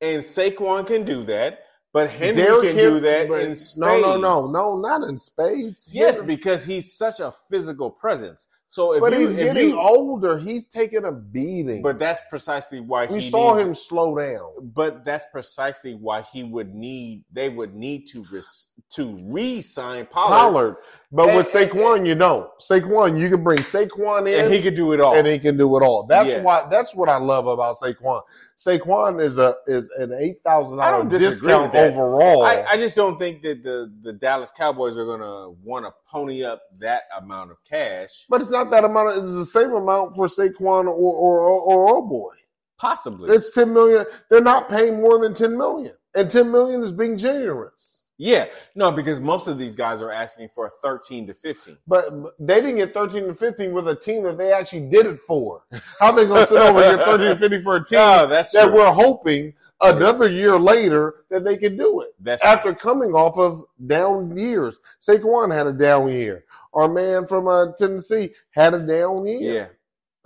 And Saquon can do that, but Henry Derrick can do that but- in spades. No, no, no, no, not in spades. Yes, Henry- because he's such a physical presence. So if but you, he's if getting you- older. He's taking a beating. but that's precisely why we he saw needs- him slow down. But that's precisely why he would need. They would need to res, to re-sign Pollard, Pollard. But And- with and- Saquon, you don't. Saquon, you can bring Saquon in and he could do it all. and he can do it all. That's Yeah. why. That's what I love about Saquon. Saquon is a is an eight thousand dollar discount overall. I, I just don't think that the the Dallas Cowboys are going to want to pony up that amount of cash. but it's not that amount. Of, it's the same amount for Saquon or or or, or oh boy. Possibly. It's ten million. They're not paying more than ten million, and ten million is being generous. Yeah. No, because most of these guys are asking for 13 to 15. But they didn't get thirteen to fifteen with a team that they actually did it for. How they gonna sit over and get thirteen to fifteen for a team No, that's that true. we're hoping another year later that they can do it That's after coming off of down years? Saquon had a down year. Our man from uh, Tennessee had a down year. yeah.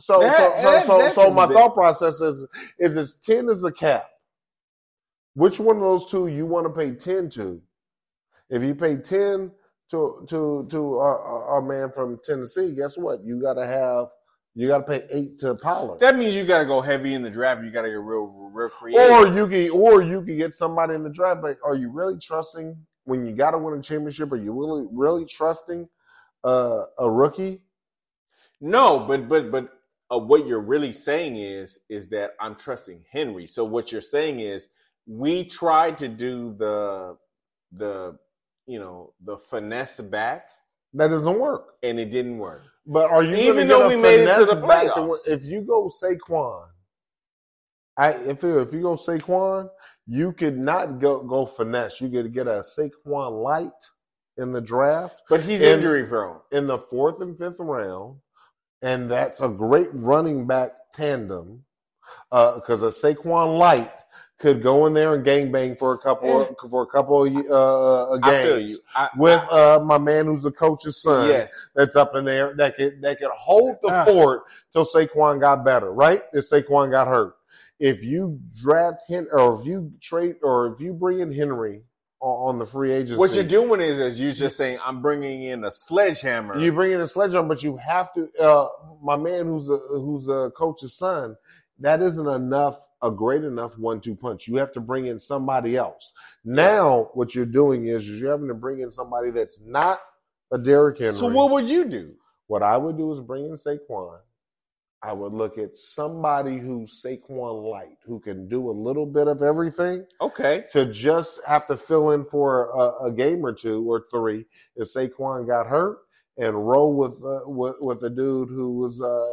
So, That- so, so, that- so, so my thought process is, is it's 10 is a cap. Which one of those two you want to pay 10 to? If you pay 10 to, to, to our, our our man from Tennessee, guess what? You got to have, you got to pay eight to Pollard. That means you got to go heavy in the draft. You got to get real, real creative. Or you can, or you can get somebody in the draft, but are you really trusting when you got to win a championship? Are you really, really trusting uh, a rookie? No, but but but uh, what you're really saying is is that I'm trusting Henry. So what you're saying is we tried to do the the you know the finesse back That doesn't work. and it didn't work. But are you Even though we made it to the playoffs. if you go Saquon, I if you, if you go Saquon, you could not go go finesse. You could get a Saquon light in the draft But he's And- injury prone. in the fourth and fifth round, and that's a great running back tandem. Uh, because a Saquon light could go in there and gangbang for a couple of, for a couple of uh, uh, I feel games you. I, with uh, my man who's the coach's son yes. that's up in there that could that could hold the Ah. fort till Saquon got better, right? If Saquon got hurt. If you draft him or if you trade or if you bring in Henry on, on the free agency, What you're doing is, is you're just saying I'm bringing in a sledgehammer. you bring in a sledgehammer, but you have to. Uh, my man, who's a who's a coach's son, that isn't enough. A great enough one-two punch. You have to bring in somebody else. Now, what you're doing is, is you're having to bring in somebody that's not a Derrick Henry. so what would you do? What I would do is bring in Saquon. I would look at somebody who's Saquon light, who can do a little bit of everything Okay. to just have to fill in for a, a game or two or three if Saquon got hurt and roll with uh, with, with the dude who was uh,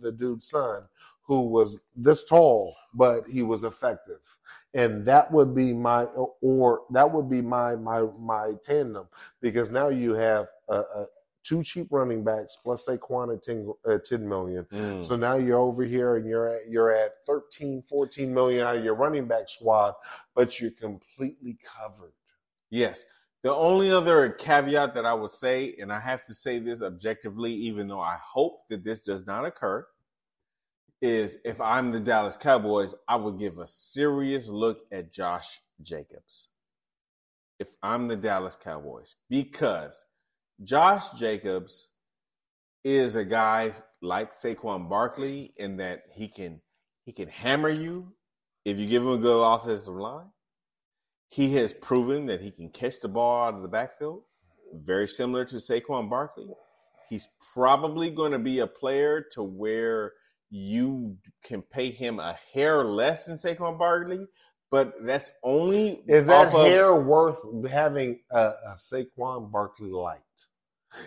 the, the dude's son who was this tall but he was effective and that would be my or that would be my my my tandem because now you have uh, uh, two cheap running backs plus Saquon at 10, uh, 10 million Mm. so now you're over here and you're at you're at 13, 14 million out of your running back squad, but you're completely covered. Yes. The only other caveat that I would say, and I have to say this objectively, even though I hope that this does not occur, is if I'm the Dallas Cowboys, I would give a serious look at Josh Jacobs. If I'm the Dallas Cowboys, because Josh Jacobs is a guy like Saquon Barkley in that he can he can hammer you if you give him a good offensive line. He has proven that he can catch the ball out of the backfield, very similar to Saquon Barkley. He's probably going to be a player to where you can pay him a hair less than Saquon Barkley, but that's only Is that off of- hair worth having a, a Saquon Barkley light?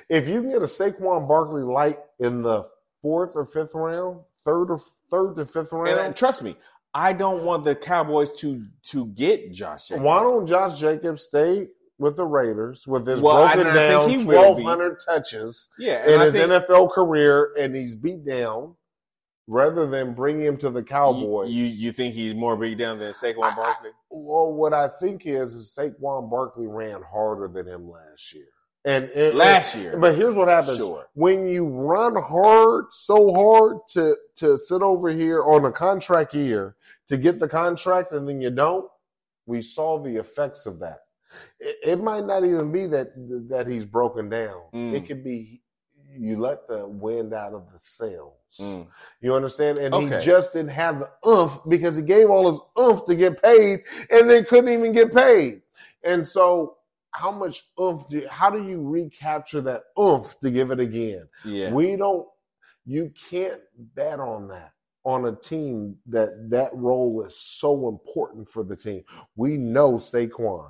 If you can get a Saquon Barkley light in the fourth or fifth round, third or third to fifth uh, round, and trust me, I don't want the Cowboys to to get Josh Jacobs. why don't Josh Jacobs stay with the Raiders with his Well, broken down think he will twelve hundred touches? yeah, in I his think NFL career and he's beat down rather than bring him to the Cowboys. You, you you think he's more beat down than Saquon Barkley? well, what I think is, is Saquon Barkley ran harder than him last year. And, and Last year, but here's what happens Sure. when you run hard, so hard to to sit over here on a contract year to get the contract, and then you don't. We saw the effects of that. It, it might not even be that that he's broken down. Mm. It could be you let the wind out of the sails. Mm. You understand? And Okay. he just didn't have the oomph because he gave all his oomph to get paid and then couldn't even get paid. And so, how much oomph do you, how do you recapture that oomph to give it again? yeah, We don't, you can't bet on that on a team that that role is so important for the team. We know Saquon.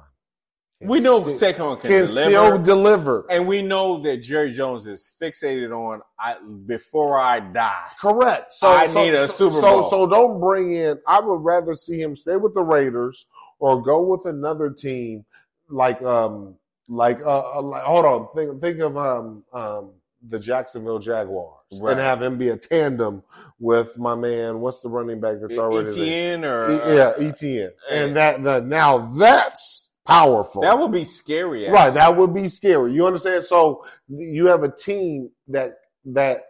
We know still- Saquon can, can deliver, still deliver. and we know that Jerry Jones is fixated on I before I die. Correct. So I so, need a so, Super so, Bowl. So don't bring in. I would rather see him stay with the Raiders or go with another team like um like uh, uh like, hold on think think of um um the Jacksonville Jaguars Right. and have him be a tandem with my man. What's the running back that's already there? ETN or E- uh, yeah, ETN. And that the now that's powerful. that would be scary. Right, that would be scary. You understand? So you have a team that that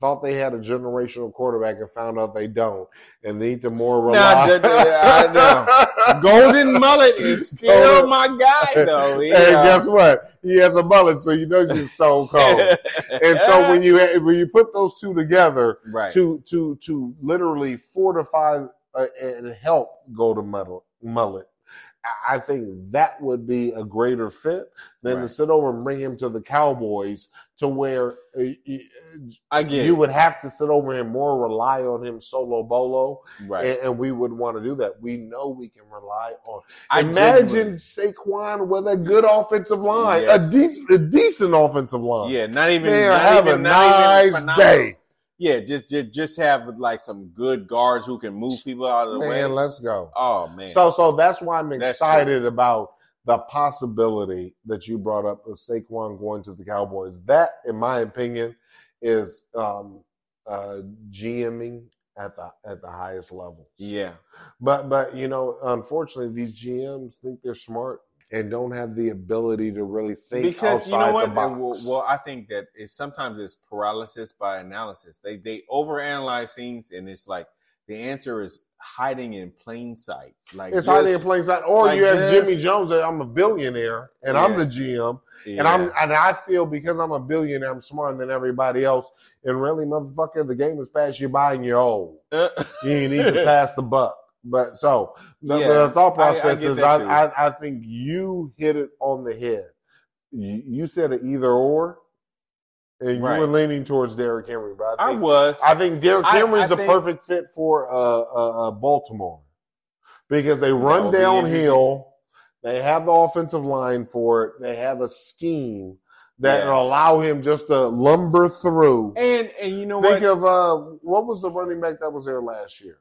thought they had a generational quarterback and found out they don't, and they need to more Nah, rely. d- I know. Golden mullet is still my guy, though. He, and guess what? He has a mullet, so you know he's stone cold. and so when you when you put those two together right, to to to literally fortify uh, and help Golden mullet, mullet, I- think that would be a greater fit than to sit over and bring him to the Cowboys, to where uh, I get you it. would have to sit over and more rely on him solo bolo, right. and, and we would want to do that. We know we can rely on. I Imagine genuinely- Saquon with a good offensive line, Yes. a decent, a decent offensive line. yeah, not even. man, not have even, a nice phenomenal. day, Yeah, just, just just have like some good guards who can move people out of the way. man. Let's go. Oh man, So, so that's why I'm excited about the possibility that you brought up of Saquon going to the Cowboys. That, in my opinion, is um, uh, GMing at the at the highest level. yeah, But but you know, unfortunately, these GMs think they're smart and don't have the ability to really think because you outside know what? the box. Well, well, I think that it's sometimes it's paralysis by analysis. They they overanalyze things, and it's like the answer is hiding in plain sight. Like it's hiding in plain sight. Or like you have this. Jimmy Jones. That I'm a billionaire and I'm the GM. yeah. And I'm and I feel because I'm a billionaire, I'm smarter than everybody else. And really, motherfucker, the game is passed uh, you by and you're old. You need to pass the buck. But so the, Yeah, the thought I- I process is, I. I I think you hit it on the head. You, you said it either or, and you Right. were leaning towards Derrick Henry. But I I think was. I think Derrick I- Henry is a think- perfect fit for uh, uh, uh, Baltimore because they run downhill. They have the offensive line for it. They have a scheme that Yeah. will allow him just to lumber through. and and you know think what? of uh, what was the running back that was there last year?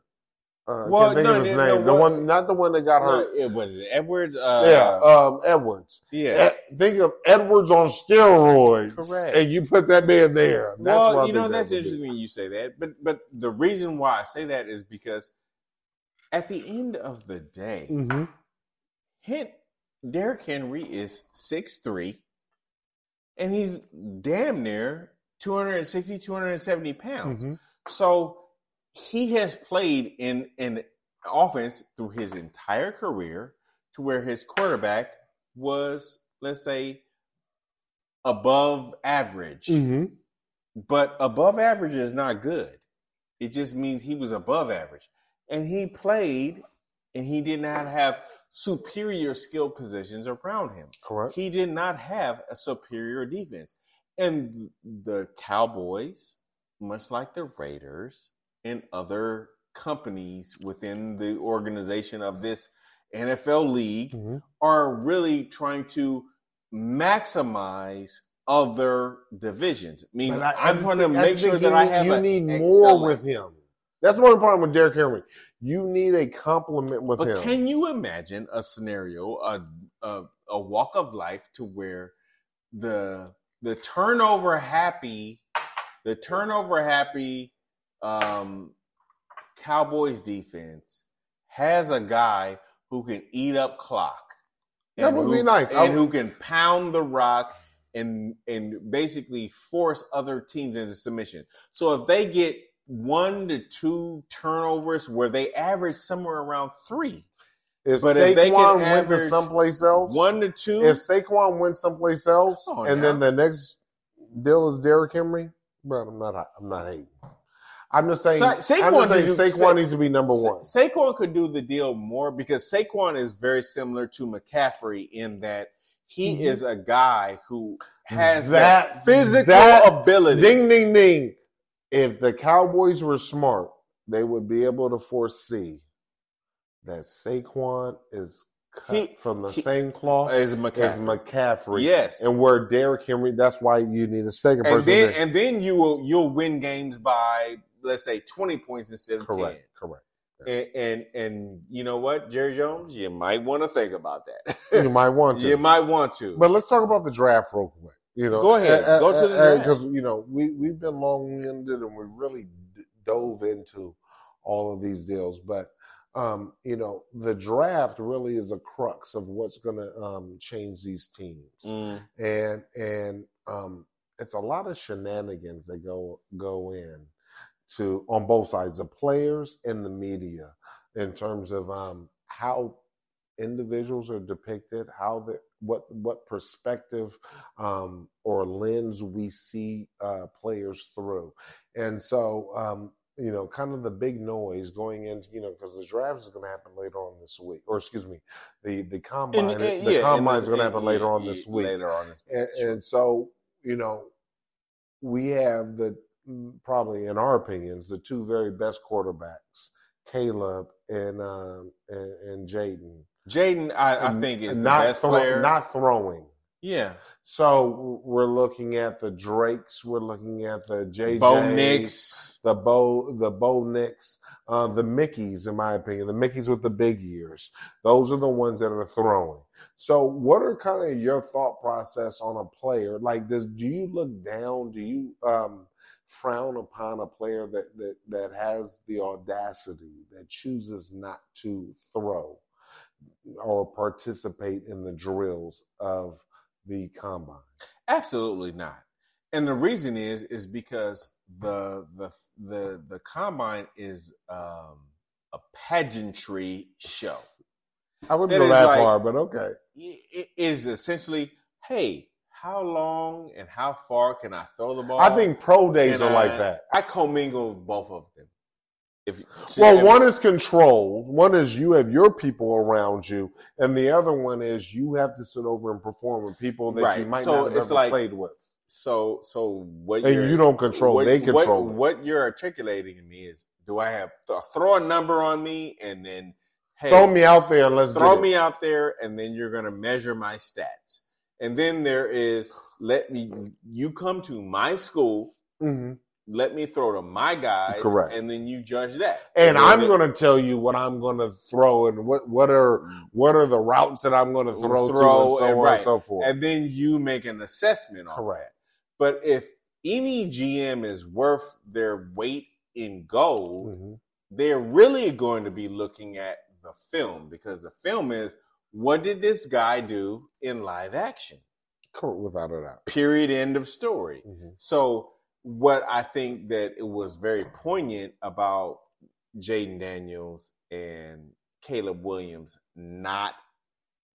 Uh, Well, no, of his no, the what- one, not the one that got hurt. it was Edwards. Uh, yeah, um, Edwards. yeah. E- think of Edwards on steroids, Correct. and you put that man there. That's well, you know that's interesting when you say that, but but the reason why I say that is because at the end of the day, Mhm. Hint Derrick Henry is 6'3", and he's damn near 260, 270 pounds. Mhm. So he has played in an offense through his entire career to where his quarterback was, let's say, above average. Mhm. But above average is not good. It just means he was above average. And he played and he did not have superior skill positions around him. Correct. He did not have a superior defense. And the Cowboys, much like the Raiders and other companies within the organization of this NFL league, Mhm. are really trying to maximize other divisions. Meaning, I- just going to make sure that you I have You need more excellent- with him. That's one problem with Derrick Henry. You need a compliment with But him. can you imagine a scenario, a, a a walk of life to where the the turnover happy, the turnover happy um, Cowboys defense has a guy who can eat up clock. That would who- be nice. And would- who can pound the rock and and basically force other teams into submission. So if they get one to two turnovers where they average somewhere around three, if but Saquon if they can went to someplace else, one to two, if Saquon went someplace else, Oh, and now. then the next deal is Derrick Henry, but I'm not. I'm not hating. I'm just saying. Sa- I'm Saquon just saying Saquon Sa- needs to be number Sa- one. Saquon could do the deal more because Saquon is very similar to McCaffrey in that he Mhm. is a guy who has That- that, physical that- ability. Ding, ding, ding. If the Cowboys were smart, they would be able to foresee that Saquon is cut He- from the he- same cloth As as McCaffrey. McCaffrey. Yes. And where Derrick Henry, that's why you need a second and person. then and then you will you'll win games by let's say twenty points instead of correct, correct. Yes. And, and and you know what, Jerry Jones, you might want to think about that. you might want to. you might want to. But let's talk about the draft real quick. You know, Go ahead. Go to the draft. because you know we we've been long winded and we really d- dove into all of these deals, but um, you know the draft really is a crux of what's going to um, change these teams, Mm, and and um, it's a lot of shenanigans that go go in to on both sides, the players and the media, in terms of um, how individuals are depicted, how the what what perspective um, or lens we see uh, players through, and so um, you know, kind of the big noise going into you know because the draft is going to happen later on this week, or excuse me, the the combine and- and- the yeah, combine is going to and- happen later yeah, on yeah, this week, Later on and so you know we have the probably in our opinions the two very best quarterbacks caleb and um and, and jaden Jaden, I, I think is the not best throw- player. not throwing yeah, so we're looking at the drakes we're looking at the jj Bo Nix. the Bo, the Bo Nix, uh, the Mickeys, in my opinion, the Mickeys with the big ears. Those are the ones that are throwing. So, what are kind of your thought process on a player? Like, does do you look down? Do you um, frown upon a player that that that has the audacity that chooses not to throw or participate in the drills of the combine? Absolutely not. And the reason is is because the the the the combine is um, a pageantry show. I wouldn't That go that like- far, but okay. It is essentially, hey, how long and how far can I throw the ball? I think pro days And are like that. I commingle both of them. If Well, one is controlled. One is you have your people around you, and the other one is you have to sit over and perform with people that you might So not have like- played with, so so what and you're- don't control. what, they control. What, what you're articulating to me is, do I have to throw a number on me and then hey, Throw me out there and let's throw me out there, and then you're going to measure my stats. And then there is let me you come to my school. Mhm. let me throw to my guys, Correct. and then you judge that. And then I'm going to tell you what I'm going to throw and what what are what are the routes that I'm going to throw, to, and so and on right. and so forth. and then you make an assessment on Correct. that. But if any GM is worth their weight in gold, Mhm. they're really going to be looking at the film because the film is what did this guy do in live action? Without a doubt. Period. End of story. Mhm. So, what I think that it was very poignant about Jaden Daniels and Caleb Williams not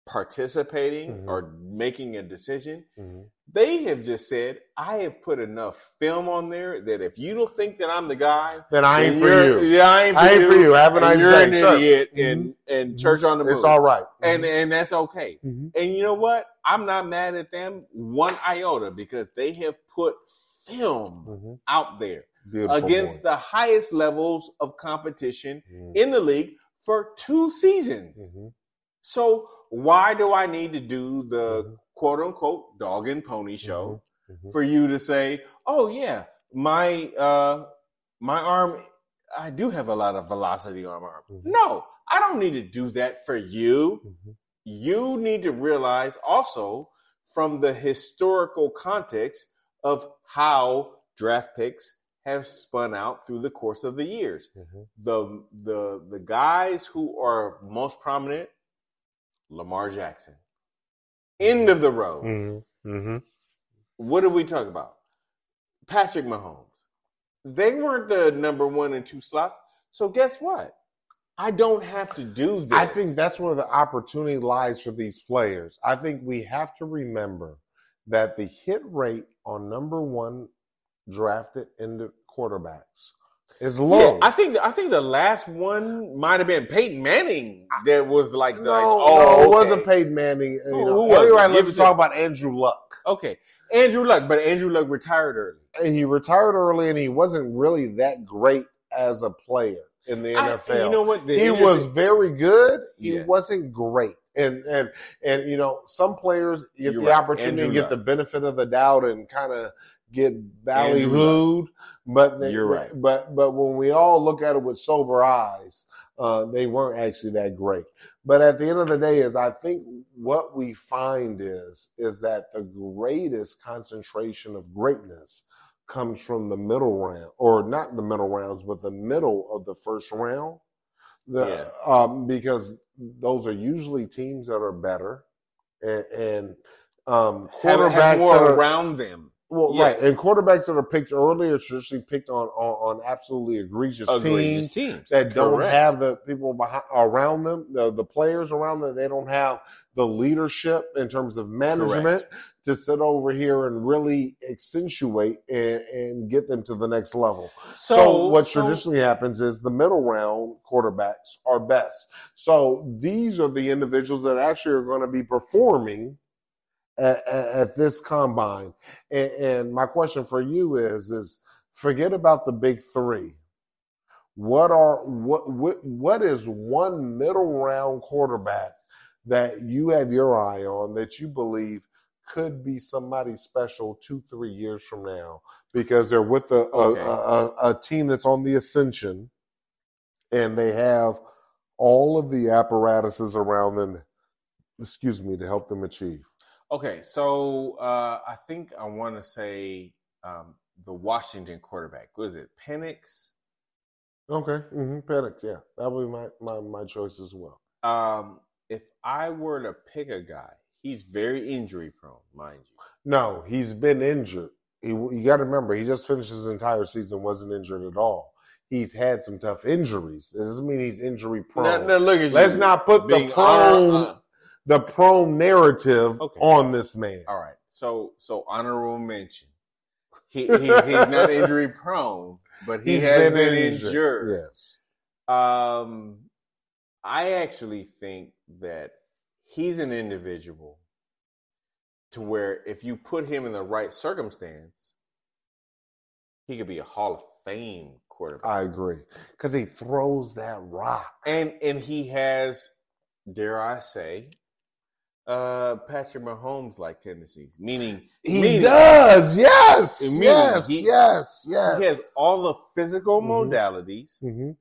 participating Mhm. or making a decision, Mhm. they have just said, I have put enough film on there that if you don't think that I'm the guy, Then I ain't for you're- Yeah, I ain't for, I ain't you. for you. Have a nice you're day. an Church. idiot and, and church on the move. It's all right. And and that's okay. Mhm. And you know what? I'm not mad at them one iota because they have put film out there Beautiful against boy. the highest levels of competition Mhm. in the league for two seasons. So why do I need to do the Mhm. quote unquote dog and pony show Mhm. for you to say, "Oh yeah, my uh my arm I do have a lot of velocity on my arm." Mhm. No, I don't need to do that for you Mhm. you need to realize also from the historical context of how draft picks have spun out through the course of the years. The the the guys who are most prominent, Lamar Jackson. End of the road. Mhm. Mhm. What did we talk about? Patrick Mahomes. They weren't the number one and two slots. So guess what? I don't have to do this. I think that's where the opportunity lies for these players. I think we have to remember that the hit rate on number one drafted into quarterbacks low. Yeah, I think I think the last one might have been Peyton Manning. That was like, no, the, like no, oh, it okay. wasn't Peyton Manning. You Who- know, who was it? everybody loves to talk about Andrew Luck. Okay, Andrew Luck, but Andrew Luck retired early. And he retired early, and he wasn't really that great as a player in the I- NFL. you know what? The he was very good. He Yes. wasn't great. And and and you know, some players get You're the right. opportunity Andrew to get Luck. the benefit of the doubt and kind of get ballyhooed. But they, You're right. But but when we all look at it with sober eyes, uh, they weren't actually that great. But at the end of the day, is I think what we find is is that the greatest concentration of greatness comes from the middle round, or not the middle rounds, but the middle of the first round. The, um, because those are usually teams that are better, and, and um, Have, quarterbacks have more that are, around them. Well, Yes. right, and quarterbacks that are picked early are traditionally picked on on, on absolutely egregious, Egregious teams teams that don't Correct. have the people behind, around them, the, the players around them. They don't have the leadership in terms of management to sit over here and really accentuate and, and get them to the next level. So, what so- traditionally happens is the middle round quarterbacks are best. So these are the individuals that actually are going to be performing at, at, this combine. And, and my question for you is: is forget about the big three. What are what what what is one middle round quarterback that you have your eye on that you believe could be somebody special two three years from now because they're with a, Okay. a, a, a team that's on the ascension and they have all of the apparatuses around them excuse me to help them achieve Okay, so uh, I think I want to say um, the Washington quarterback. Was it Penix? okay mm-hmm. Penix, yeah that would be my, my my choice as well Um, if I were to pick a guy, he's very injury prone, mind you. No, he's been injured. He, you got to remember, he just finished his entire season, wasn't injured at all. He's had some tough injuries. It doesn't mean he's injury prone. Now, now look at Let's you not put the prone, honor- uh, the prone narrative Okay. on this man. all right, so so honorable mention. He, he's he's not injury prone, but he He's has been, injured. Yes. Um, I actually think that he's an individual to where if you put him in the right circumstance, he could be a Hall of Fame quarterback. I agree. Because he throws that rock. and and he has, dare I say, uh Patrick Mahomes like tendencies. Meaning He meaning does. Yes. Yes. he- yes. Yes. He has all the physical Mhm. modalities. Mm-hmm.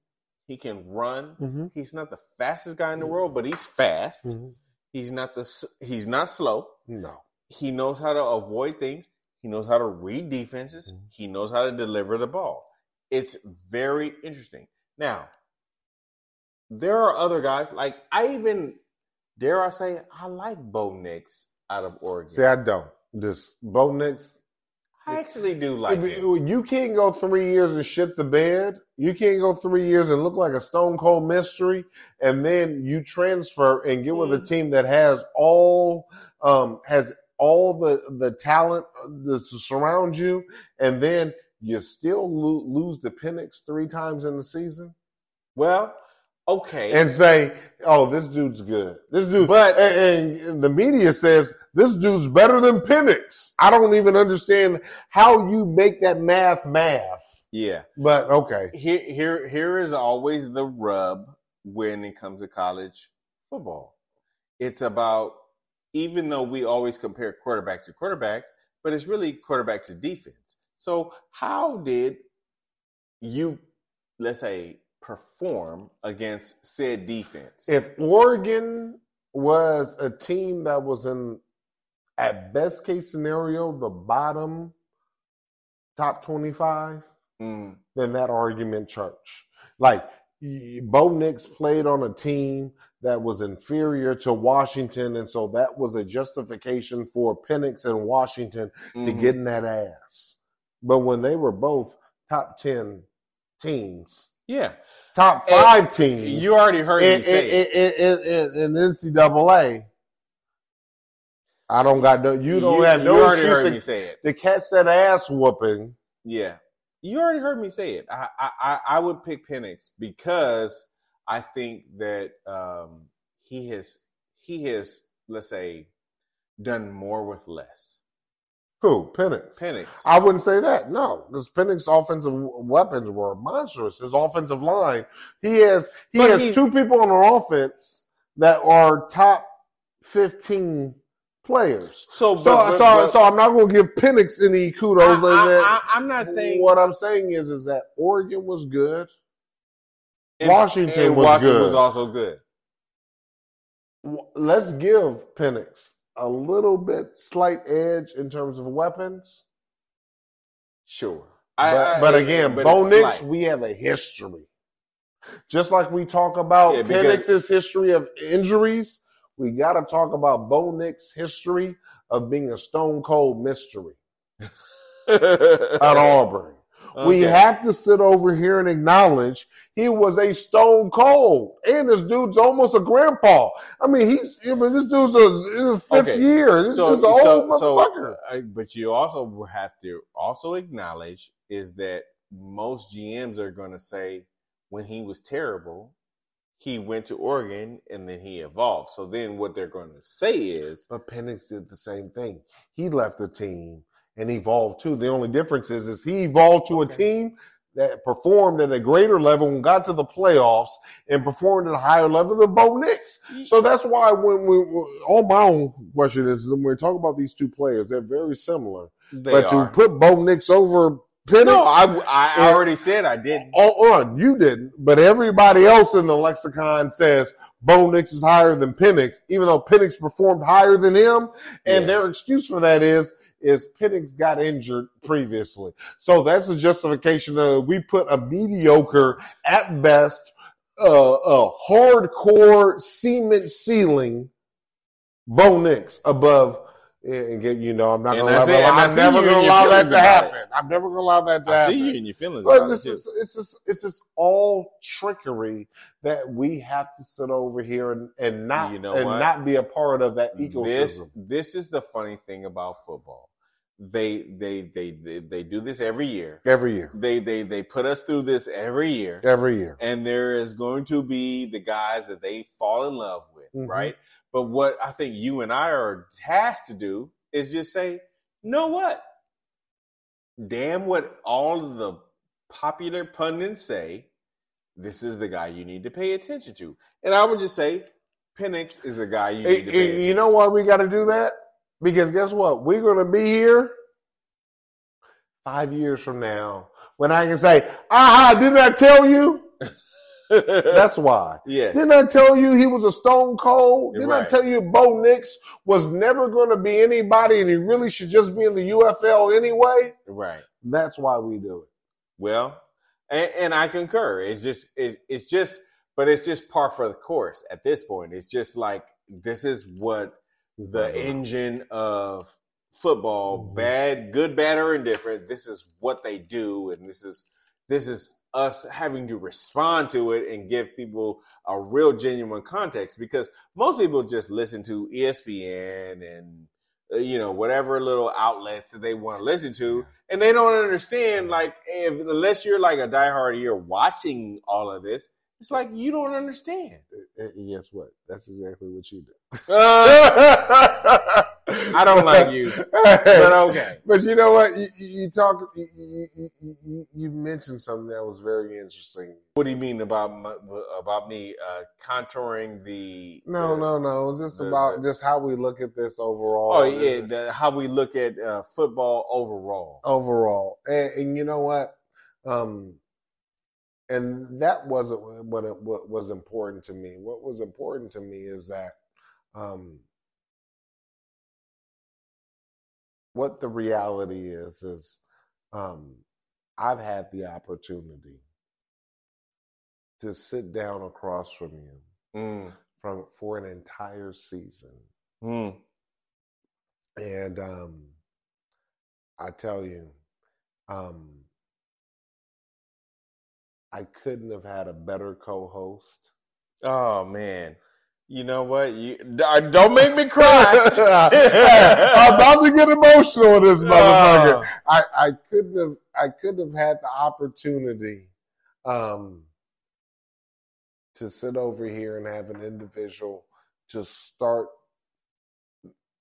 He can run. Mm-hmm. He's not the fastest guy in the world, but he's fast. Mm-hmm. He's not the he's not slow. No. He knows how to avoid things. He knows how to read defenses. Mhm. He knows how to deliver the ball. It's very interesting. Now, there are other guys like I even dare I say I like Bo Nix out of Oregon. See, I don't. This Bo Nix, I actually do like him. You can't go three years and shit the bed. You can't go three years and look like a stone cold mystery, and then you transfer and get with a Mhm. team that has all um, has all the the talent to surround you, and then you still lo- lose the Penix three times in the season, Well, okay. and say, "Oh, this dude's good. This dude." But- and, and the media says this dude's better than Penix. I don't even understand how you make that math math. yeah. But okay. Here here here is always the rub when it comes to college football. It's about even though we always compare quarterback to quarterback, but it's really quarterback to defense. So how did you let's say perform against said defense? If Oregon was a team that was in, at best case scenario, the bottom top 25, Mm, then that argument church. Like, Bo Nix played on a team that was inferior to Washington, and so that was a justification for Penix and Washington to mhm. get in that ass. But when they were both top 10 teams, yeah. top And five teams, You already heard me in, say it. in, in, in, NCAA, I don't got no. You don't have no you already heard me say it. to, to catch that ass whooping. Yeah, you already heard me say it. I I, I- I would pick Penix because I think that um, he has he has let's say done more with less. Who Penix? Penix, I wouldn't say that. No, because Penix offensive weapons were monstrous. His offensive line, he has he But has he's- two people on the offense that are top 15 players. So, So, but- so, but- so I'm not going to give Penix any kudos. I, in that. I, I, am not saying what I'm saying is, is that Oregon was good. and- Washington and was Washington good. was also good. Let's give Penix a little bit slight edge in terms of weapons. Sure. I- but, I- but again, but Bo Nix, we have a history. Just like we talk about Yeah, Penix's history of injuries, we got to talk about Bo Nix's history of being a stone cold mystery at Auburn. We have to sit over here and acknowledge he was a stone cold, and this dude's almost a grandpa. I mean, he's I mean, this dude's a, in his fifth Okay. year. This so, dude's an old so, so, motherfucker. uh, but you also have to also acknowledge is that most GMs are going to say when he was terrible, he went to Oregon and then he evolved. So then what they're going to say is, But Penix did the same thing. He left the team and evolved too. The only difference is, is he evolved to a Okay. team that performed at a greater level and got to the playoffs and performed at a higher level than Bo Nix. So that's why when we on my own question is when we talk about these two players, they're very similar. they but are. to put Bo Nix over Penix, no, I, I already said I didn't. Oh, on you didn't, but everybody else in the lexicon says Bo Nix is higher than Penix, even though Penix performed higher than him. And Yeah. their excuse for that is is Penix got injured previously, so that's a justification. Of, we put a mediocre at best, uh, a hardcore cement ceiling Bo Nix above. And get you know, I'm not And gonna allow, say- and I I'm never gonna allow that to it. happen. I'm never gonna allow that to I happen. see you in your feelings But it's too. just, it's just it's just all trickery that we have to sit over here and, and not You know and what? not be a part of that ecosystem. This this is the funny thing about football. They they they they, they do this every year. every year, They they they put us through this every year. every year. and there is going to be the guys that they fall in love with, Mhm. right? But what I think you and I are tasked to do is just say, know what? Damn what all of the popular pundits say, this is the guy you need to pay attention to. And I would just say, Penix is a guy you need to pay attention you know why we got to do that? Because guess what? We're going to be here five years from now when I can say, "Aha! Didn't I tell you?" That's why. Yeah. Didn't I tell you he was a stone cold? Didn't I tell you Bo Nix was never going to be anybody and he really should just be in the UFL anyway? Right. That's why we do it. Well, and, and I concur. It's just it's, it's just but it's just par for the course at this point. It's just like this is what the engine of football, Mhm. bad, good, bad, or indifferent, this is what they do, and this is this is us having to respond to it and give people a real genuine context because most people just listen to ESPN and uh, you know whatever little outlets that they want to listen to and they don't understand like if, unless you're like a diehard you're watching all of this it's like you don't understand And and guess what? That's exactly what you do. Uh, i don't like you but okay But you know what? You, you you talk. You, you, you- mentioned something that was very interesting. what do you mean about my, about me uh contouring the No, uh, no, no. It's just the- about just how we look at this overall. oh yeah the, how we look at uh, football overall overall. And, and you know what? Um, and that wasn't what it, what was important to me. What was important to me is that um, what the reality is is um, I've had the opportunity to sit down across from you Mm, from for an entire season. mm. And um, I tell you, um, I couldn't have had a better co-host. oh man you know what you uh, don't make me cry I'm about to get emotional in this motherfucker. Oh. I, I couldn't have I couldn't have had the opportunity um, to sit over here and have an individual to start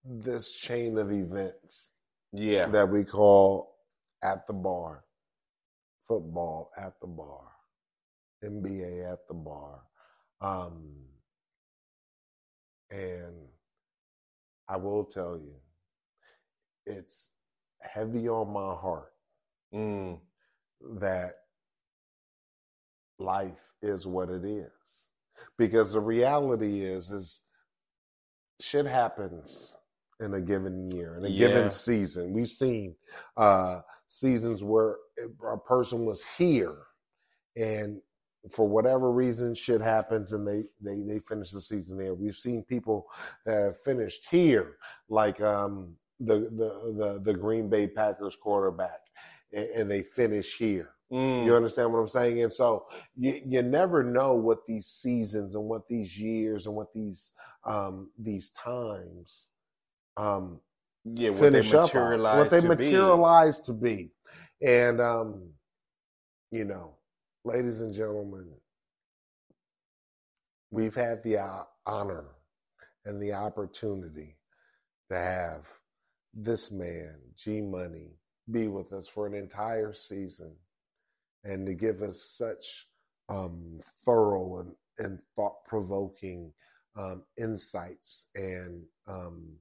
this chain of events yeah that we call at the bar, football at the bar, NBA at the bar, um, and I will tell you, it's heavy on my heart Mm. that life is what it is. Because the reality is, is shit happens in a given year, in a Yeah. given season. We've seen uh, seasons where a person was here and for whatever reason shit happens and they, they, they finish the season there. We've seen people that have finished here, like um, the, the, the, the Green Bay Packers quarterback, and, and they finish here. Mm. You understand what I'm saying? And so you, you never know what these seasons and what these years and what these um, these times um, yeah, what they finish up on, materialize what they to materialize to be. And um, you know, ladies and gentlemen, we've had the uh, honor and the opportunity to have this man, G Money, be with us for an entire season and to give us such um, thorough and, and thought provoking um, insights and um,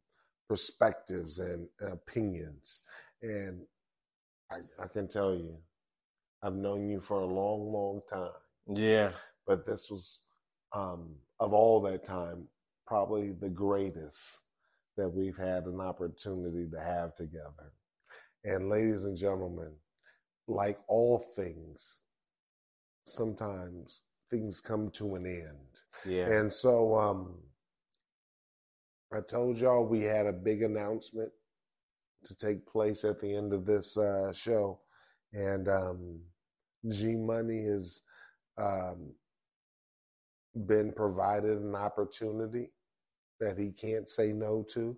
perspectives and opinions. And I, I can tell you, I've known you for a long, long time. Yeah. but this was, um, of all that time, probably the greatest that we've had an opportunity to have together. And ladies and gentlemen, like all things, sometimes things come to an end. Yeah. And so um, I told y'all we had a big announcement to take place at the end of this uh, show. And um, G Money has um, been provided an opportunity that he can't say no to.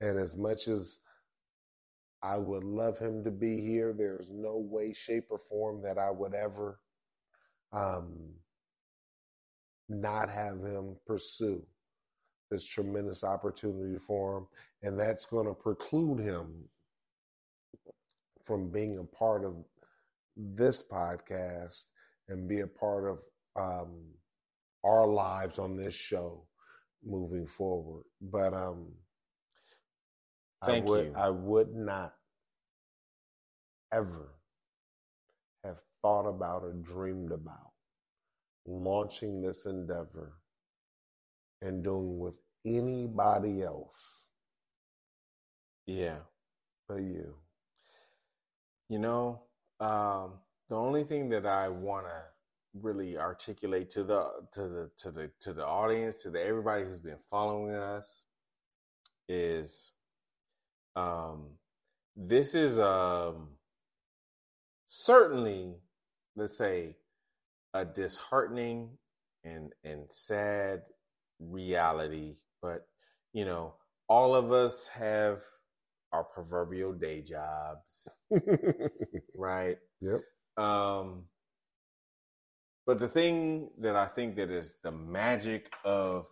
And as much as I would love him to be here, there's no way, shape, or form that I would ever um, not have him pursue this tremendous opportunity for him. And that's going to preclude him from being a part of this podcast and be a part of um, our lives on this show moving forward. But um, Thank I would you. I would not ever have thought about or dreamed about launching this endeavor and doing with anybody else Yeah. but you. You know, um, the only thing that I want to really articulate to the to the to the to the audience, to the everybody who's been following us, is um, this is um, certainly, let's say, a disheartening and and sad reality. But you know, all of us have our proverbial day jobs, right? Yep. Um, but the thing that I think that is the magic of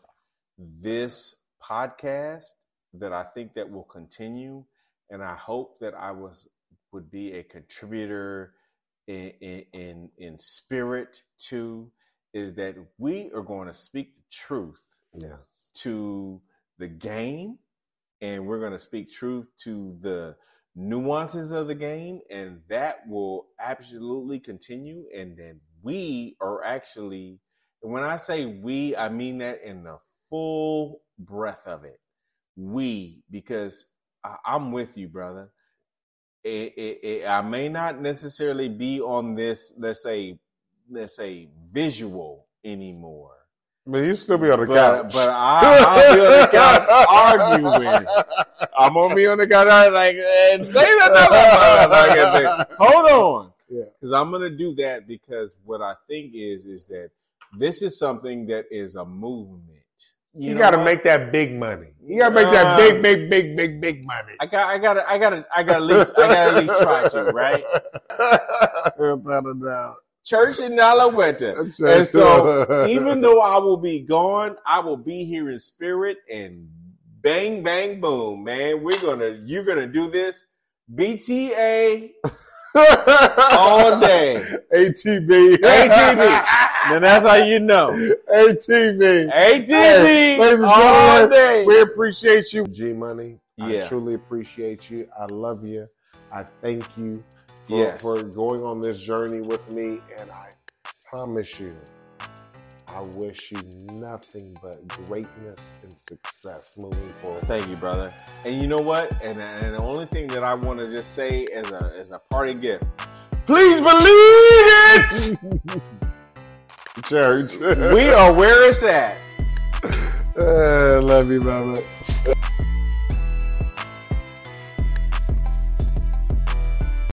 this podcast that I think that will continue, and I hope that I was would be a contributor in in in, spirit to, is that we are going to speak the truth yes. to the game and we're going to speak truth to the nuances of the game and that will absolutely continue. And then we are actually when i say we i mean that in the full breath of it. We because I, i'm with you brother. It, it, it, i may not necessarily be on this let's say let's say visual anymore But you still be on the couch. but I, I'll be on the couch arguing. I'm gonna be on the couch like, and say thing. Hold on, Yeah. because I'm gonna do that because what I think is is that this is something that is a movement. You, know got to make that big money. You got to make that Uh, big, big, big, big, big money. I got, I got, I got, I got at least, I got at least try to, right? Without a doubt. Church in Nalaweta. And so, even though I will be gone, I will be here in spirit and bang, bang, boom, man. We're gonna, you're gonna do this. BTA all day. ATB. ATB. Then that's how you know. ATB. ATB Hey, ladies and all gentlemen, day. We appreciate you. G Money. I Yeah. truly appreciate you. I love you. I thank you for, Yes. for going on this journey with me. And I promise you, I wish you nothing but greatness and success moving forward. Thank you, brother. And you know what? And, and the only thing that I want to just say as a as a parting gift, please believe it. Church. we are where it's at. Uh, love you, mama.